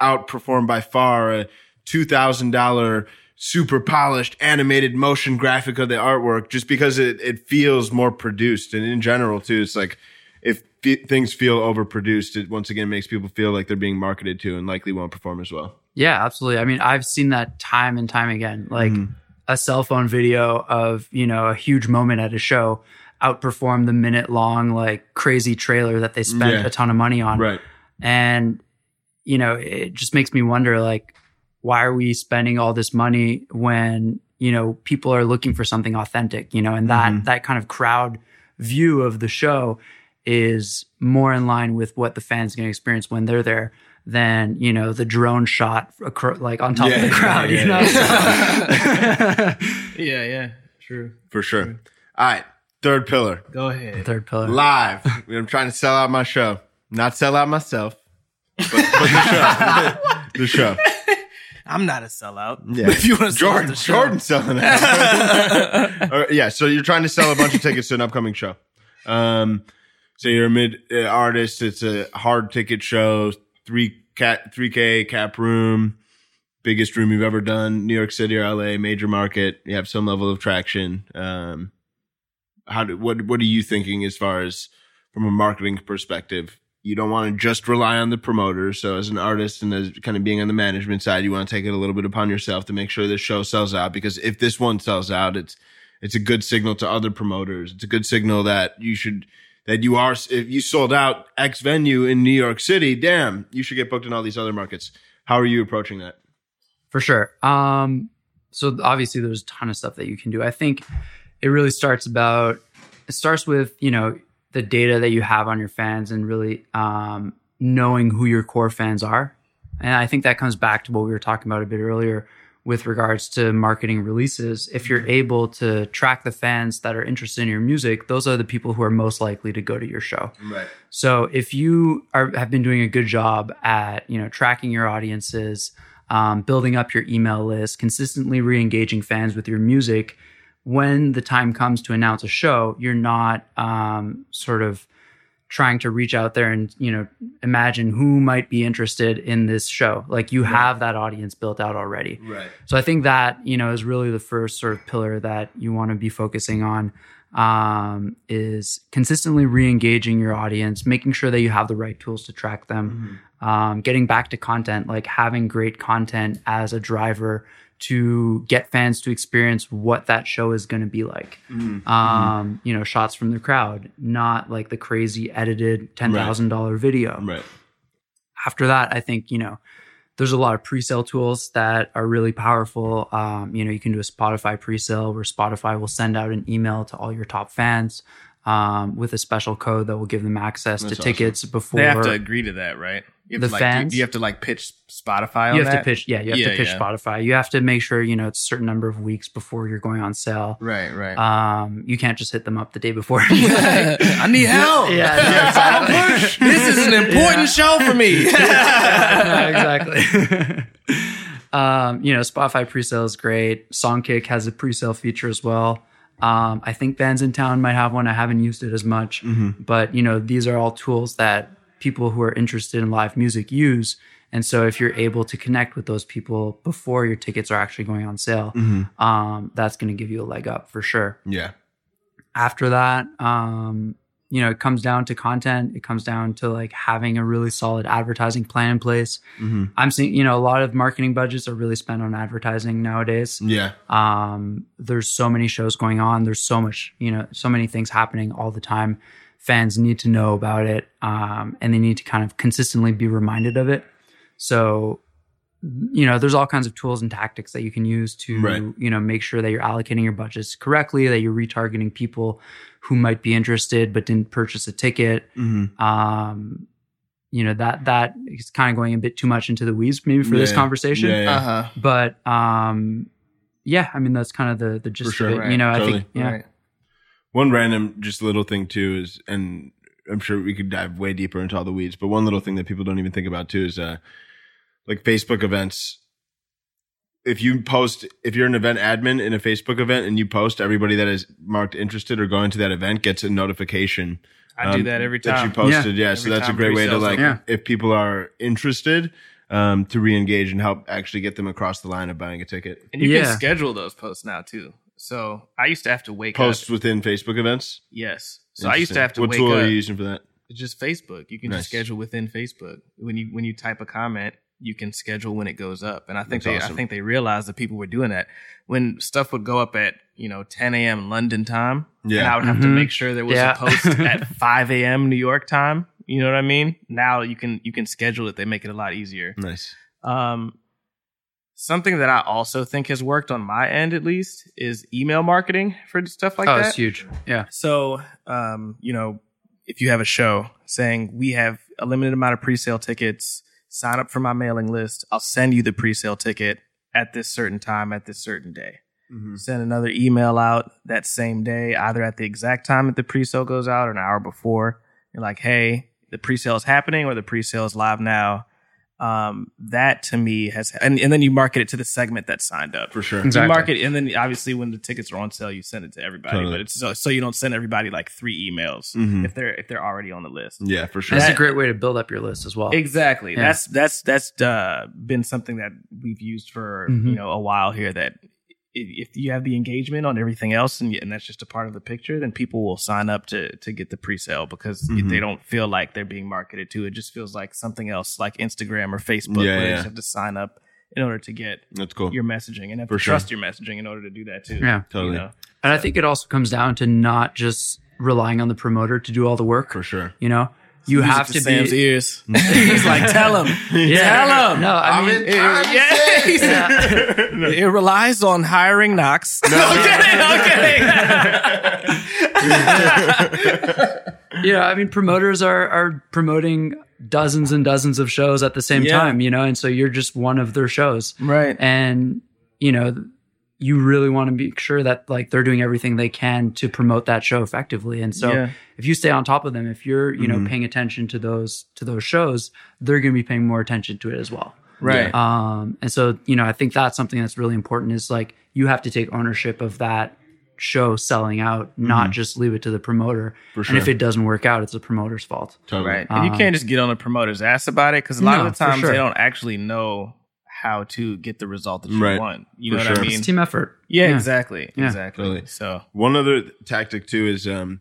outperform by far a $2000 super polished animated motion graphic of the artwork just because it, it feels more produced and in general too it's like if f- things feel overproduced it once again makes people feel like they're being marketed to and likely won't perform as well
Yeah, absolutely. I mean, I've seen that time and time again. Like
Mm-hmm.
A cell phone video of, you know, a huge moment at a show outperform the minute long, like crazy trailer that they spent
Yeah.
a ton of money on.
right
And, you know, it just makes me wonder, like, why are we spending all this money when, you know, people are looking for something authentic, you know, and that,
Mm-hmm.
that kind of crowd view of the show is more in line with what the fans going to experience when they're there than, you know, the drone shot acro- like on top of
Yeah,
the crowd,
yeah,
you know?
Yeah, yeah. True.
for sure all right third pillar
Go ahead.
Third pillar.
live. I'm trying to sell out my show, not sell out myself, but, but the show. the show.
I'm not a sellout.
Yeah.
But if you want to
Jordan, Jordan's selling out. All right, yeah, so you're trying to sell a bunch of tickets to an upcoming show. Um, so you're a mid uh, artist. It's a hard ticket show. Three cat, three K cap room, biggest room you've ever done. New York City or LA, major market. You have some level of traction. Um, how do what what are you thinking as far as from a marketing perspective? You don't want to just rely on the promoter. So as an artist and as kind of being on the management side, you want to take it a little bit upon yourself to make sure this show sells out. Because if this one sells out, it's it's a good signal to other promoters. It's a good signal that you should that you are if you sold out X venue in New York City, damn, you should get booked in all these other markets. How are you approaching that?
For sure. Um, so obviously there's a ton of stuff that you can do. I think it really starts about it starts with, you know, the data that you have on your fans and really um, knowing who your core fans are. And I think that comes back to what we were talking about a bit earlier with regards to marketing releases. If you're able to track the fans that are interested in your music, those are the people who are most likely to go to your show.
Right.
So if you are have been doing a good job at you know tracking your audiences, um, building up your email list, consistently re-engaging fans with your music, when the time comes to announce a show, you're not um, sort of trying to reach out there and you know imagine who might be interested in this show. Like you have that audience built out already.
Right.
so i think that you know is really the first sort of pillar that you want to be focusing on um, is consistently re-engaging your audience making sure that you have the right tools to track them um, getting back to content like having great content as a driver to get fans to experience what that show is going to be like um, you know shots from the crowd not like the crazy edited $10000 video
Right.
after that, I think, you know, there's a lot of pre-sale tools that are really powerful. Um, you know, you can do a Spotify pre-sale where Spotify will send out an email to all your top fans um, with a special code that will give them access
That's
to
awesome.
tickets before
They have to agree to that, right? You
The
like,
fans?
Do, you have to like pitch Spotify on
you have
that?
to pitch. Yeah, you have
Yeah,
to pitch
yeah.
Spotify. You have to make sure you know it's a certain number of weeks before you're going on sale.
Right, right.
Um, you can't just hit them up the day before.
I need help.
Yeah, yeah, exactly.
this is an important show for me.
exactly. um, you know, Spotify presale is great. Songkick has a presale feature as well. Um, I think Bandsintown might have one. I haven't used it as much, but you know, these are all tools that people who are interested in live music use. And so, if you're able to connect with those people before your tickets are actually going on sale, um, that's going to give you a leg up for sure
Yeah.
after that um you know it comes down to content it comes down to like having a really solid advertising plan in place
Mhm.
i'm seeing you know a lot of marketing budgets are really spent on advertising nowadays
Yeah.
um there's so many shows going on there's so much you know so many things happening all the time fans need to know about it um and they need to kind of consistently be reminded of it so you know there's all kinds of tools and tactics that you can use to
Right.
you know make sure that you're allocating your budgets correctly that you're retargeting people who might be interested but didn't purchase a ticket
hmm
um you know that that is kind of going a bit too much into the weeds maybe for this conversation
Yeah, yeah.
Uh huh.
but um yeah i mean that's kind of the the gist
sure.
of it
Right.
you know i think yeah
Right.
One random, just little thing too is, and I'm sure we could dive way deeper into all the weeds, but one little thing that people don't even think about too is, uh, like Facebook events. If you post, if you're an event admin in a Facebook event and you post, everybody that is marked interested or going to that event gets a notification.
I do
um,
that every time That
you posted, yeah. so that's a great way to like.
Yeah.
if people are interested, um, to re-engage and help actually get them across the line of buying a ticket.
And you
Yeah.
can schedule those posts now too. So I used to have to wake
Posts
up.
within Facebook events.
Yes. So I used to have to
What
wake
tool
up.
are you using for that?
It's just Facebook. You can
Nice.
just schedule within Facebook. When you when you type a comment, you can schedule when it goes up. And I think
That's
they
awesome.
I think they realized that people were doing that. When stuff would go up at, you know, 10 a.m. London time, and I would have to
Mhm.
make sure there was
Yeah.
a post at 5 a.m. New York time. You know what I mean? Now you can you can schedule it. They make it a lot easier.
Nice.
Um, something that I also think has worked on my end, at least, is email marketing for stuff like
oh
that.
it's huge yeah
So, um, you know, if you have a show saying we have a limited amount of pre-sale tickets, sign up for my mailing list. I'll send you the pre-sale ticket at this certain time at this certain day.
Mm-hmm.
Send another email out that same day, either at the exact time that the pre-sale goes out or an hour before. You're like, hey, the pre-sale is happening or the pre-sale is live now. Um, that to me has, and, and then you market it to the segment that signed up.
For sure.
Exactly.
You market, and then obviously when the tickets are on sale, you send it to everybody.
Totally.
But it's so, so you don't send everybody like three emails
Mhm.
if they're if they're already on the list.
Yeah, for sure.
that's
That-
a great way to build up your list as well
Exactly.
Yeah.
That's that's that's uh, been something that we've used for
Mhm.
you know a while here. That i- if you have the engagement on everything else, and, and that's just a part of the picture, then people will sign up to to get the pre-sale because
Mhm.
they don't feel like they're being marketed to. It just feels like something else, like Instagram or Facebook,
Yeah,
where they
yeah.
just have to sign up in order to get
That's cool.
your messaging and have
For
to
sure.
trust your messaging in order to do that too.
Yeah.
Totally.
You know?
and i think it also comes down to not just relying on the promoter to do all the work
For sure.
you know you
Music
have to
Sam's
be
ears. He's like, tell him.
Yeah.
Tell him.
no i mean
It- yeah, he it relies on hiring Knox. No,
yeah i mean promoters are are promoting dozens and dozens of shows at the same
Yeah.
time you know and so you're just one of their shows
right.
and you know you really want to make sure that like they're doing everything they can to promote that show effectively and so
Yeah.
if you stay on top of them if you're you know paying attention to those to those shows they're going to be paying more attention to it as well
Right.
um and so you know i think that's something that's really important is like you have to take ownership of that show selling out, not just leave it to the promoter.
Mm-hmm.
And if it doesn't work out, it's the promoter's fault.
Totally.
Right. And you
Um,
can't just get on the promoter's ass about it because a lot
No,
of the times
sure.
they don't actually know how to get the result that you
Right.
want. You know
For
what
sure.
I mean?
It's team effort.
yeah, exactly.
Yeah.
Exactly.
Totally.
So
One other tactic too is um,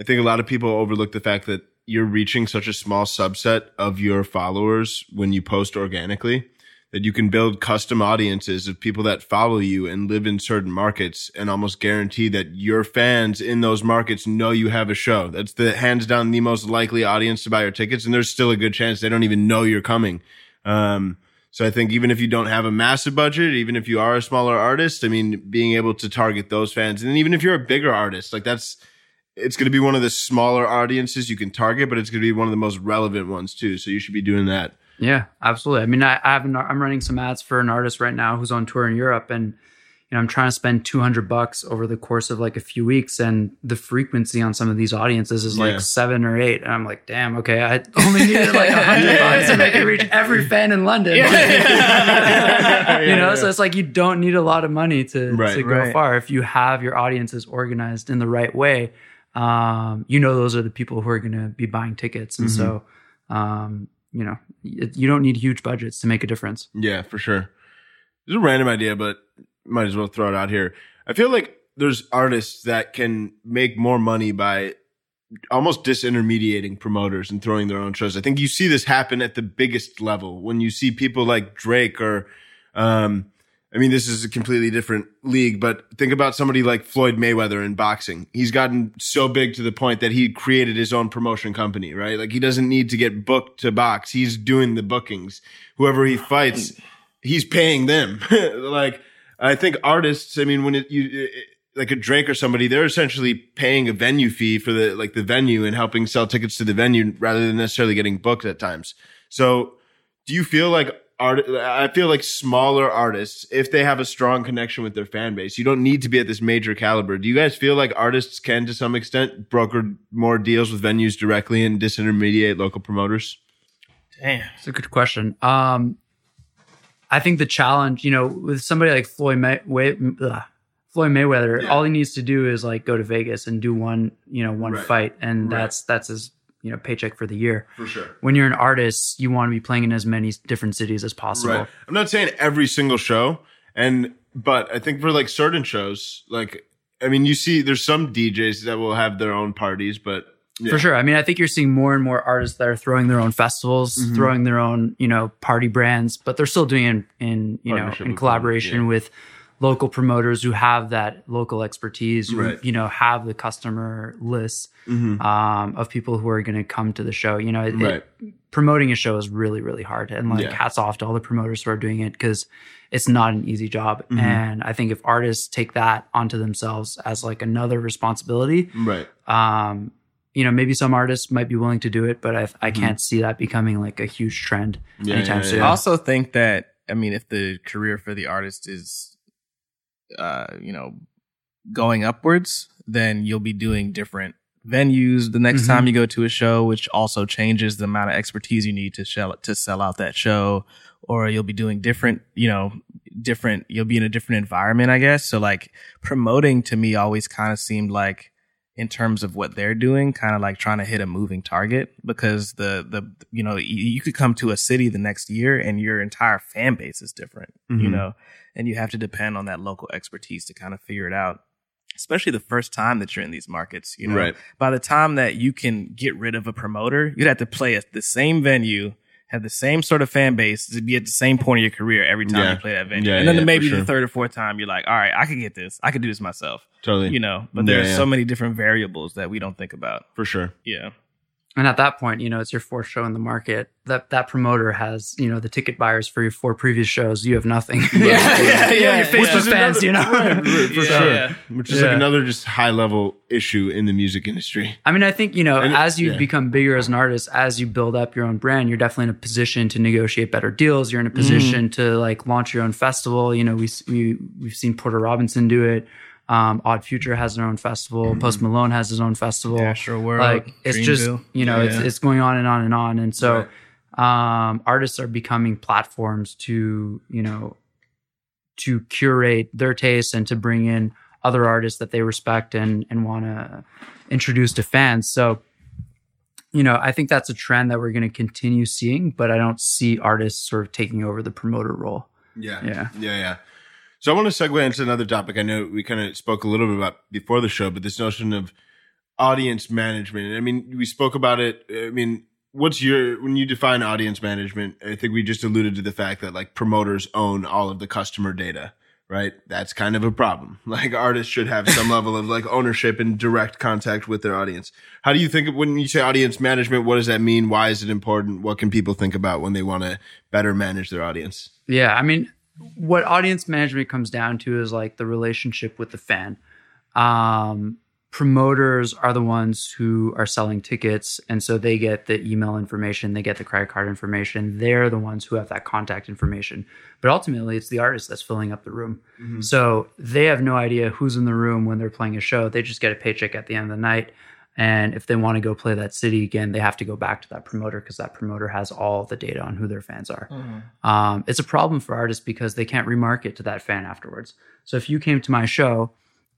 I think a lot of people overlook the fact that you're reaching such a small subset of your followers when you post organically that you can build custom audiences of people that follow you and live in certain markets and almost guarantee that your fans in those markets know you have a show. That's the hands down the most likely audience to buy your tickets. And there's still a good chance they don't even know you're coming. Um, so I think even if you don't have a massive budget, even if you are a smaller artist, I mean, being able to target those fans, and even if you're a bigger artist, like that's, it's going to be one of the smaller audiences you can target, but it's going to be one of the most relevant ones too. So you should be doing that.
Yeah, absolutely. I mean, I, I have an, I'm running some ads for an artist right now who's on tour in Europe, and you know, I'm trying to spend 200 bucks over the course of like a few weeks, and the frequency on some of these audiences is
Yeah.
like seven or eight, and I'm like, damn, okay, I only needed like a hundred bucks and I can reach every fan in London. you know, so it's like you don't need a lot of money to
Right.
to go
Right.
far if you have your audiences organized in the right way. Um, you know, those are the people who are going to be buying tickets, and so. Um, you know, you don't need huge budgets to make a difference.
Yeah, for sure. It's a random idea, but might as well throw it out here. I feel like there's artists that can make more money by almost disintermediating promoters and throwing their own shows. I think you see this happen at the biggest level when you see people like Drake or, um, I mean, this is a completely different league, but think about somebody like Floyd Mayweather in boxing. He's gotten so big to the point that he created his own promotion company, right? Like he doesn't need to get booked to box. He's doing the bookings. Whoever he fights, he's paying them. like I think artists, I mean, when it, you, it, like a Drake or somebody, they're essentially paying a venue fee for the, like the venue and helping sell tickets to the venue rather than necessarily getting booked at times. So do you feel like art, I feel like smaller artists, if they have a strong connection with their fan base, you don't need to be at this major caliber. Do you guys feel like artists can, to some extent, broker more deals with venues directly and disintermediate local promoters?
damn.
It's a good question. Um, I think the challenge, you know, with somebody like Floyd May- Way- ugh, Floyd Mayweather,
Yeah.
all he needs to do is like go to Vegas and do one, you know, one
Right.
fight, and
Right.
that's that's his you know paycheck for the year.
For sure.
When you're an artist, you want to be playing in as many different cities as possible.
Right. I'm not saying every single show, and but I think for like certain shows, like I mean, you see, there's some DJs that will have their own parties, but yeah.
For sure. I mean, I think you're seeing more and more artists that are throwing their own festivals,
Mm-hmm.
throwing their own, you know, party brands, but they're still doing it in, in you know, in collaboration
them, yeah.
with local promoters who have that local expertise, who,
Right.
you know, have the customer lists
Mhm.
um, of people who are going to come to the show. You know, it, it- promoting a show is really, really hard. And like,
Yeah.
hats off to all the promoters who are doing it because it's not an easy job.
Mm-hmm.
And I think if artists take that onto themselves as like another responsibility,
right.
um, you know, maybe some artists might be willing to do it, but I, I
Mm-hmm.
can't see that becoming like a huge trend
Yeah,
anytime
yeah,
soon.
I also think that I mean, if the career for the artist is, uh, you know, going upwards, then you'll be doing different venues the next
Mhm.
time you go to a show, which also changes the amount of expertise you need to sell to sell out that show. Or you'll be doing different, you know, different. You'll be in a different environment, I guess. So like promoting to me always kind of seemed like in terms of what they're doing, kind of like trying to hit a moving target because the the you know you, you could come to a city the next year and your entire fan base is different, you
Mhm.
know, and you have to depend on that local expertise to kind of figure it out. Especially the first time that you're in these markets, you know.
Right.
By the time that you can get rid of a promoter, you'd have to play at the same venue, have the same sort of fan base, to be at the same point of your career every time
Yeah.
you play that venue.
Yeah,
and then
yeah,
maybe
for
the third or fourth time, you're like, all right, I could get this. I could do this myself
Totally.
you know but there's
yeah.
so many different variables that we don't think about
For sure.
yeah
And at that point, you know, it's your fourth show in the market. That that promoter has, you know, the ticket buyers for your four previous shows. You have nothing.
Yeah, yeah,
you
yeah.
have your
Which
Facebook
is
fans, you know.
Right, right, for
Yeah.
sure.
Yeah.
Which is like another just high level issue in the music industry.
I mean, I think, you know,
And-
as you
yeah.
become bigger as an artist, as you build up your own brand, you're definitely in a position to negotiate better deals. You're in a mm. position to like launch your own festival. You know, we, we, we've seen Porter Robinson do it. Um, Odd Future has their own festival. Post Malone has his own festival.
Astroworld,
Like it's just, you know,
Yeah,
it's, it's going on and on and on. And so, um, artists are becoming platforms to, you know, to curate their tastes and to bring in other artists that they respect and and want to introduce to fans. So, you know, I think that's a trend that we're going to continue seeing, but I don't see artists sort of taking over the promoter role.
Yeah.
Yeah.
Yeah. Yeah. So I want to segue into another topic. I know we kind of spoke a little bit about before the show, but this notion of audience management. I mean, we spoke about it. I mean, what's your when you define audience management? I think we just alluded to the fact that like promoters own all of the customer data, right? That's kind of a problem. Like artists should have some level of like ownership and direct contact with their audience. How do you think when you say audience management? What does that mean? Why is it important? What can people think about when they want to better manage their audience?
Yeah, I mean, what audience management comes down to is like the relationship with the fan. Um, promoters are the ones who are selling tickets and so they get the email information they get the credit card information. They're the ones who have that contact information. But ultimately it's the artist that's filling up the room. Mm-hmm. so they have no idea who's in the room when they're playing a show. They just get a paycheck at the end of the night and if they want to go play that city again they have to go back to that promoter because that promoter has all the data on who their fans are mm-hmm. um, it's a problem for artists because they can't remarket to that fan afterwards so if you came to my show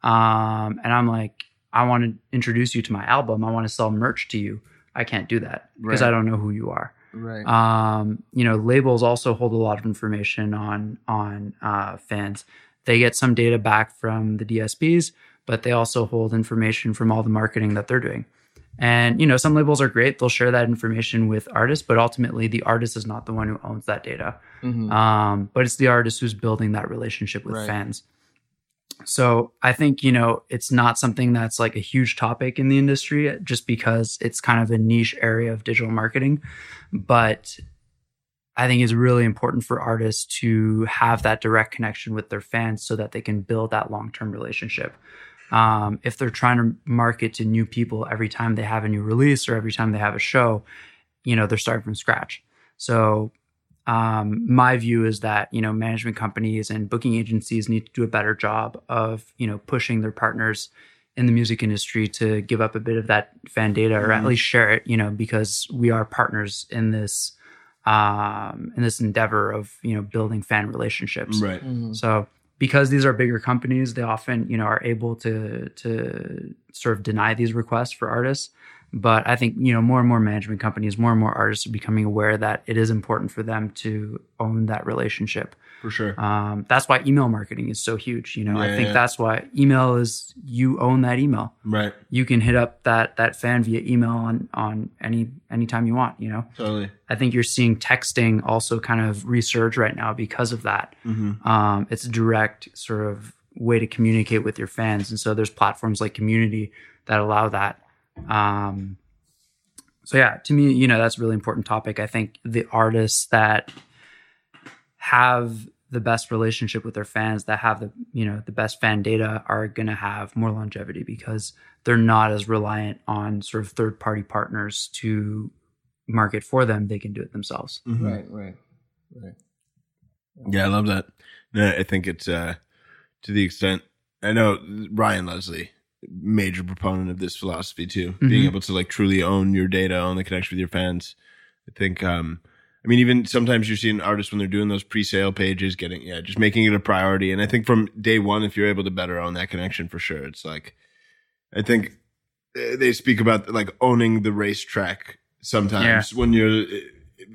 um, and i'm like I want to introduce you to my album. I want to sell merch to you. I can't do that because right. I don't know who you are.
Right.
Um, you know, labels also hold a lot of information on on uh, fans. They get some data back from the DSPs, but they also hold information from all the marketing that they're doing. And you know, some labels are great; they'll share that information with artists, but ultimately, the artist is not the one who owns that data. Mm-hmm. Um, but it's the artist who's building that relationship with right. fans. So I think, you know, it's not something that's like a huge topic in the industry just because it's kind of a niche area of digital marketing. But I think it's really important for artists to have that direct connection with their fans so that they can build that long term relationship. Um, if they're trying to market to new people every time they have a new release or every time they have a show, you know, they're starting from scratch. So um, my view is that you know management companies and booking agencies need to do a better job of you know pushing their partners in the music industry to give up a bit of that fan data or mm-hmm. at least share it you know because we are partners in this um, in this endeavor of you know building fan relationships
right mm-hmm.
so because these are bigger companies they often you know are able to to sort of deny these requests for artists but I think, you know, more and more management companies, more and more artists are becoming aware that it is important for them to own that relationship.
For sure.
Um, that's why email marketing is so huge. You know,
yeah,
I think
yeah.
that's why email is you own that email.
Right.
You can hit up that that fan via email on on any anytime you want, you know.
Totally.
I think you're seeing texting also kind of resurge right now because of that.
Mm-hmm.
Um, it's a direct sort of way to communicate with your fans. And so there's platforms like community that allow that. Um, so yeah, to me, you know, that's a really important topic. I think the artists that have the best relationship with their fans, that have the you know the best fan data, are going to have more longevity because they're not as reliant on sort of third party partners to market for them. They can do it themselves.
Mm-hmm. Right, right, right.
Yeah, I love that. I think it's uh, to the extent I know Ryan Leslie major proponent of this philosophy too. Mm-hmm. Being able to like truly own your data, own the connection with your fans. I think um I mean even sometimes you're seeing artists when they're doing those pre-sale pages getting yeah, just making it a priority. And I think from day one if you're able to better own that connection for sure. It's like I think eh, they speak about like owning the racetrack sometimes yeah. when you're eh,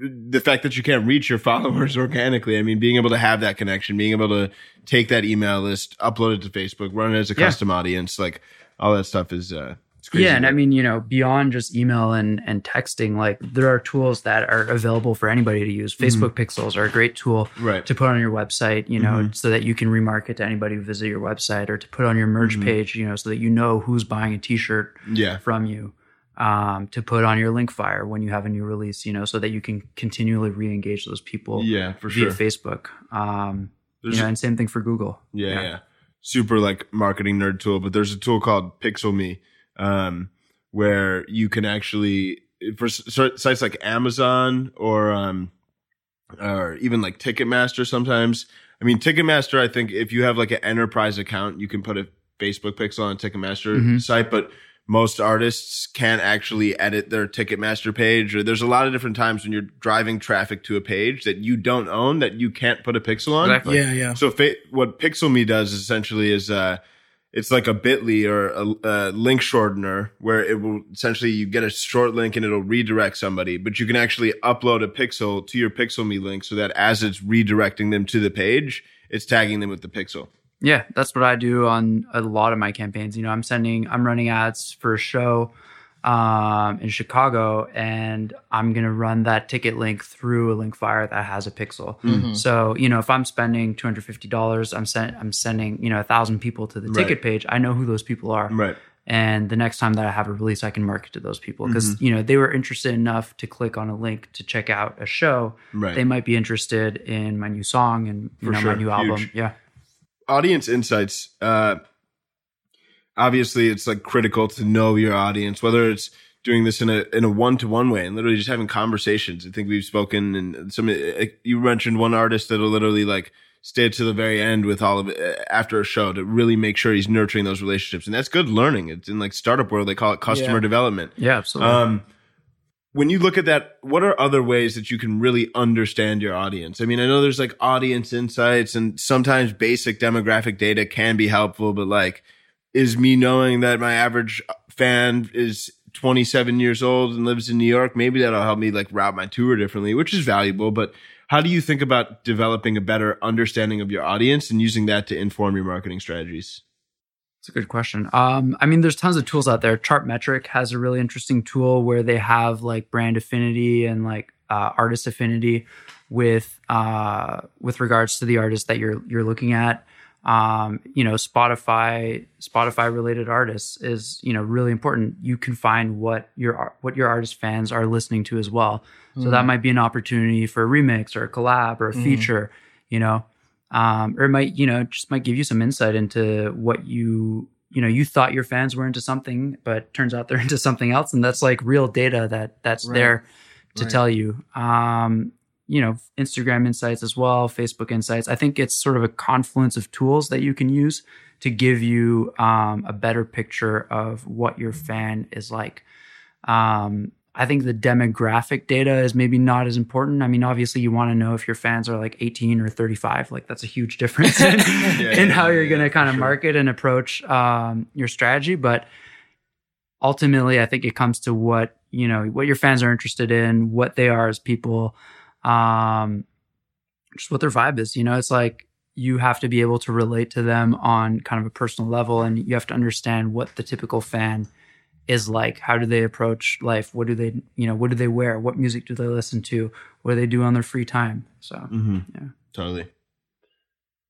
the fact that you can't reach your followers organically. I mean, being able to have that connection, being able to take that email list, upload it to Facebook, run it as a yeah. custom audience, like all that stuff is uh
yeah, and I mean, you know, beyond just email and and texting, like there are tools that are available for anybody to use. Mm-hmm. Facebook mm-hmm. Pixels are a great tool
right.
to put on your website, you know, mm-hmm. so that you can remarket to anybody who visit your website, or to put on your merch mm-hmm. page, you know, so that you know who's buying a T-shirt
yeah.
from you. Um, to put on your Linkfire when you have a new release, you know, so that you can continually re-engage those people.
Yeah, for
via
sure.
Facebook. Um, you know, and same thing for Google.
Yeah, yeah, yeah super like marketing nerd tool, but there's a tool called PixelMe, um, where you can actually for sites like Amazon or um, or even like Ticketmaster. Sometimes, I mean, Ticketmaster. I think if you have like an enterprise account, you can put a Facebook pixel on a Ticketmaster mm-hmm. site, but most artists can't actually edit their Ticketmaster page. Or there's a lot of different times when you're driving traffic to a page that you don't own that you can't put a pixel on.
Exactly. Yeah, yeah.
So fa- what PixelMe does essentially is uh, it's like a Bitly or a, a, link shortener where it will essentially you get a short link and it'll redirect somebody, but you can actually upload a pixel to your PixelMe link so that as it's redirecting them to the page, it's tagging them with the pixel.
Yeah, that's what I do on a lot of my campaigns. You know, I'm sending, I'm running ads for a show um, in Chicago, and I'm gonna run that ticket link through a Linkfire that has a pixel. Mm-hmm. So you know, if I'm spending two hundred fifty dollars, I'm send, I'm sending you know a thousand people to the right. ticket page. I know who those people are.
Right.
And the next time that I have a release, I can market to those people because mm-hmm. you know they were interested enough to click on a link to check out a show.
Right.
They might be interested in my new song and you For know sure. my new album. Huge. Yeah.
Audience insights. Uh, obviously it's like critical to know your audience, whether it's doing this in a in a one to one way and literally just having conversations. I think we've spoken and some eh, eh, you mentioned one artist that'll literally like stay to the very end with all of it after a show to really make sure he's nurturing those relationships, and that's good learning. It's in like startup world they call it customer
yeah.
development.
Yeah, absolutely. Um,
when you look at that, what are other ways that you can really understand your audience? I mean, I know there's like audience insights and sometimes basic demographic data can be helpful, but like is me knowing that my average fan is 27 years old and lives in New York. Maybe that'll help me like route my tour differently, which is valuable. But how do you think about developing a better understanding of your audience and using that to inform your marketing strategies?
It's a good question. Um, I mean, there's tons of tools out there. Chartmetric has a really interesting tool where they have like brand affinity and like uh, artist affinity with uh, with regards to the artist that you're you're looking at um, you know, Spotify, Spotify related artists is, you know, really important. You can find what your, what your artist fans are listening to as well. So mm. that might be an opportunity for a remix or a collab or a mm. feature, you know, um, or it might, you know, just might give you some insight into what you, you know, you thought your fans were into something, but turns out they're into something else. And that's like real data that that's right. there to right. tell you. Um, you know instagram insights as well facebook insights. I think it's sort of a confluence of tools that you can use to give you um, a better picture of what your fan is like. Um, i think the demographic data is maybe not as important. I mean obviously you want to know if your fans are like 18 or 35 like that's a huge difference in, yeah, in yeah, how yeah, you're going to kind of sure. market and approach um, your strategy. But ultimately i think it comes to what you know what your fans are interested in what they are as people um, just what their vibe is. You know, it's like you have to be able to relate to them on kind of a personal level, and you have to understand what the typical fan is like. How do they approach life? What do they, you know, what do they wear? What music do they listen to? What do they do on their free time? So, mm-hmm. yeah,
totally.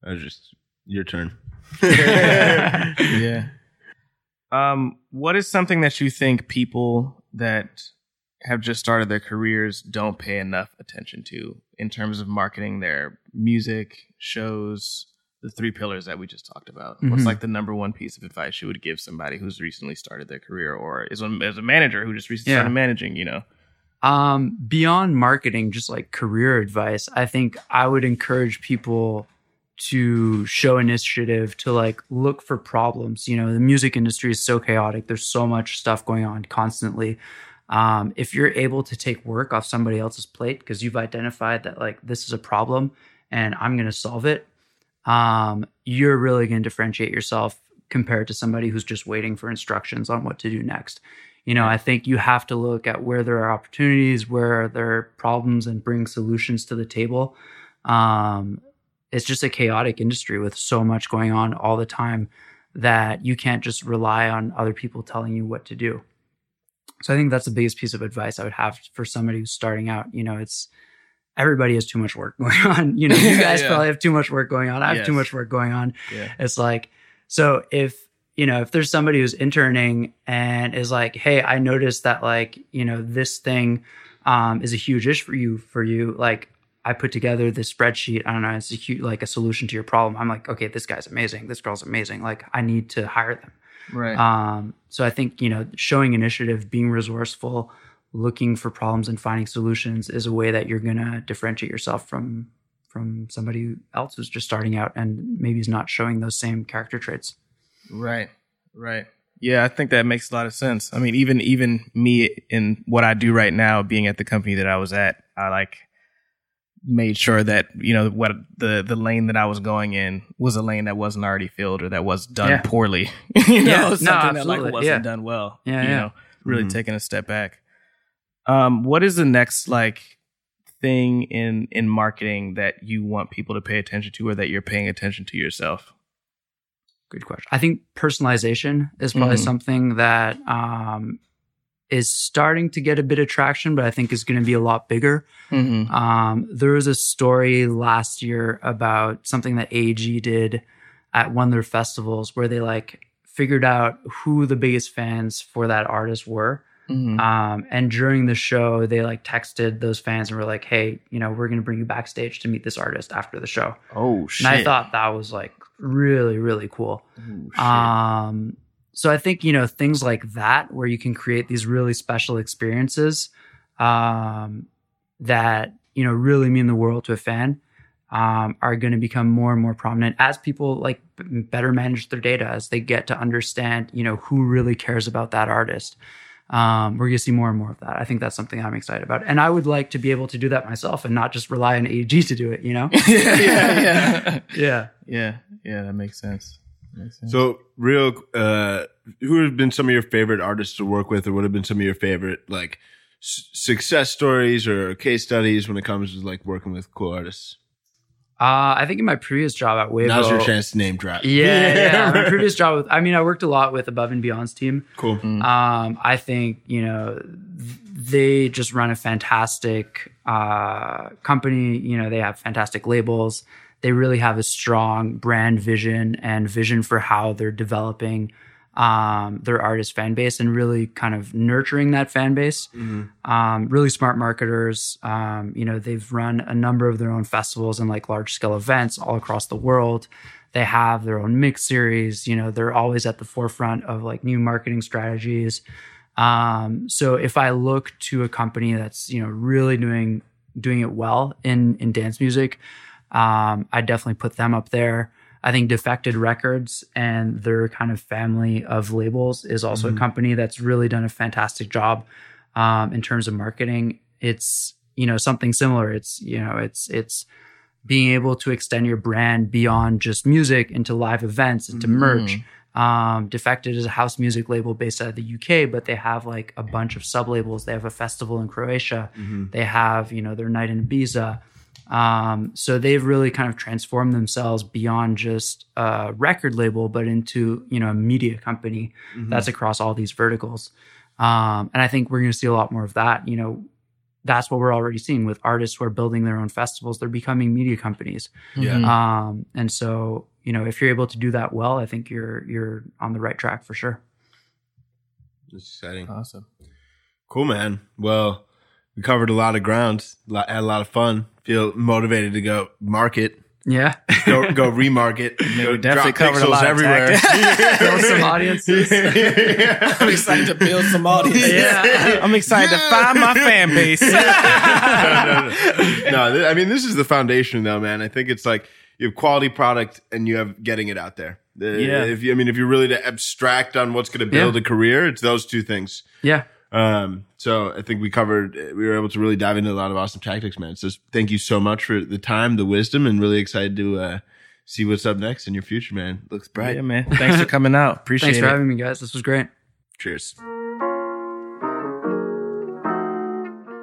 That was just your turn.
yeah. Um, what is something that you think people that have just started their careers don't pay enough attention to in terms of marketing their music, shows, the three pillars that we just talked about. Mm-hmm. What's like the number one piece of advice you would give somebody who's recently started their career or is a, as a manager who just recently yeah. started managing, you know?
Um, beyond marketing, just like career advice, I think I would encourage people to show initiative to like look for problems. You know, the music industry is so chaotic. There's so much stuff going on constantly. Um, if you're able to take work off somebody else's plate because you've identified that like this is a problem and I'm going to solve it, um, you're really going to differentiate yourself compared to somebody who's just waiting for instructions on what to do next. You know, I think you have to look at where there are opportunities, where there are problems, and bring solutions to the table. Um, it's just a chaotic industry with so much going on all the time that you can't just rely on other people telling you what to do. So I think that's the biggest piece of advice I would have for somebody who's starting out. You know, it's everybody has too much work going on. You know, you guys yeah. probably have too much work going on. I have yes. too much work going on. Yeah. It's like, so if, you know, if there's somebody who's interning and is like, hey, I noticed that like, you know, this thing um, is a huge issue for you, for you, like, I put together this spreadsheet. I don't know, it's a huge, like a solution to your problem. I'm like, okay, this guy's amazing. This girl's amazing. Like, I need to hire them.
Right.
Um, so I think, you know, showing initiative, being resourceful, looking for problems and finding solutions is a way that you're going to differentiate yourself from from somebody else who's just starting out and maybe is not showing those same character traits.
Right. Right. Yeah, I think that makes a lot of sense. I mean, even even me in what I do right now, being at the company that I was at, I like made sure that you know what the the lane that I was going in was a lane that wasn't already filled or that was done
Yeah.
poorly. you know,
Yeah, no,
something that like wasn't
Yeah.
done well.
Yeah,
you know, really
Mhm.
taking a step back. Um, what is the next like thing in in marketing that you want people to pay attention to, or that you're paying attention to yourself?
Good question. I think personalization is probably
Mhm.
something that um, is starting to get a bit of traction, but I think is going to be a lot bigger.
Mm-hmm.
Um, there was a story last year about something that AG did at one of their festivals where they like figured out who the biggest fans for that artist were.
Mm-hmm.
Um, and during the show, they like texted those fans and were like, "Hey, you know, we're going to bring you backstage to meet this artist after the show."
oh shit!
And I thought that was like really, really cool. Um, so I think you know things like that, where you can create these really special experiences um, that you know really mean the world to a fan, um, are going to become more and more prominent as people like b- better manage their data, as they get to understand you know who really cares about that artist. Um, we're going to see more and more of that. I think that's something I'm excited about, and I would like to be able to do that myself and not just rely on AG to do it. You know?
yeah, yeah, yeah.
yeah,
yeah. That makes sense. Makes sense.
So, real, uh, who have been some of your favorite artists to work with, or what have been some of your favorite like s- success stories or case studies when it comes to like working with cool artists?
Uh, I think in my previous job at Wavo,
Now's your chance to name drop.
Yeah, yeah. My previous job with, I mean, I worked a lot with Above and Beyond's team.
cool.
Mm.
Um, I think, you know, they just run a fantastic uh, company. You know, they have fantastic labels. They really have a strong brand vision and vision for how they're developing um, their artist fan base and really kind of nurturing that fan base. Um, really smart marketers. Um, you know, they've run a number of their own festivals and like large scale events all across the world. They have their own mix series. You know, they're always at the forefront of like new marketing strategies. Um, so if I look to a company that's you know really doing doing it well in in dance music, um, I definitely put them up there. I think Defected Records and their kind of family of labels is also a company that's really done a fantastic job um, in terms of marketing. It's you know something similar. It's you know it's it's being able to extend your brand beyond just music into live events, into merch. Um, Defected is a house music label based out of the UK, but they have like a bunch of sub labels. They have a festival in Croatia. They have, you know, their night in Ibiza. Um, so they've really kind of transformed themselves beyond just a record label, but into, you know, a media company that's across all these verticals. Um, and I think we're going to see a lot more of that. You know, that's what we're already seeing with artists who are building their own festivals. They're becoming media companies.
Yeah.
Mhm.
Um, and so, you know, if you're able to do that well, I think you're you're on the right track for sure.
That's exciting.
awesome.
Cool, man. Well, we covered a lot of ground, lo- had a lot of fun. Feel motivated to go market,
Yeah.
go go remarket, go
definitely covered a lot of
everywhere.
tactics.
Build some audiences.
I'm excited to build some audiences.
Yeah.
I'm excited to find my fan base.
no, no, no. No, I mean this is the foundation, though, man. I think it's like you have quality product and you have getting it out there. Uh,
yeah.
If you, I mean, if you're really to abstract on what's going to build
Yeah.
a career, it's those two things.
Yeah.
Um, so I think we covered, we were able to really dive into a lot of awesome tactics, man. So thank you so much for the time, the wisdom, and really excited to uh, see what's up next in your future, man. Looks bright.
Yeah, man. Thanks for coming out. Appreciate it.
Thanks for having me, guys. This was great.
Cheers.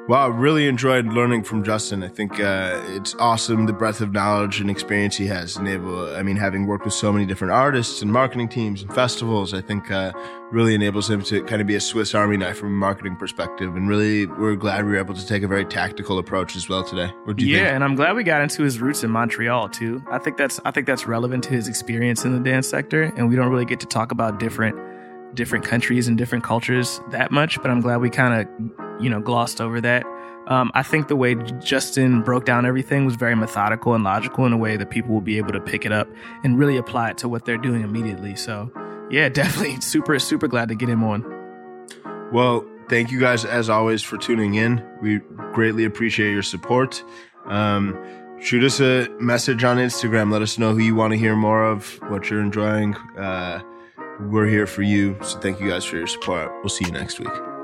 Well, I really enjoyed learning from Justin. I think uh, it's awesome the breadth of knowledge and experience he has. And I mean, having worked with so many different artists and marketing teams and festivals, I think uh, really enables him to kind of be a Swiss Army knife from a marketing perspective. And really, we're glad we were able to take a very tactical approach as well today. What do you
yeah,
think?
and I'm glad we got into his roots in Montreal too. I think that's I think that's relevant to his experience in the dance sector, and we don't really get to talk about different different countries and different cultures that much. But I'm glad we kind of you know glossed over that. Um, I think the way Justin broke down everything was very methodical and logical in a way that people will be able to pick it up and really apply it to what they're doing immediately. So, yeah, definitely super super glad to get him on.
Well, thank you guys as always for tuning in. We greatly appreciate your support. Um, shoot us a message on Instagram. Let us know who you want to hear more of, what you're enjoying. Uh, we're here for you. So thank you guys for your support. We'll see you next week.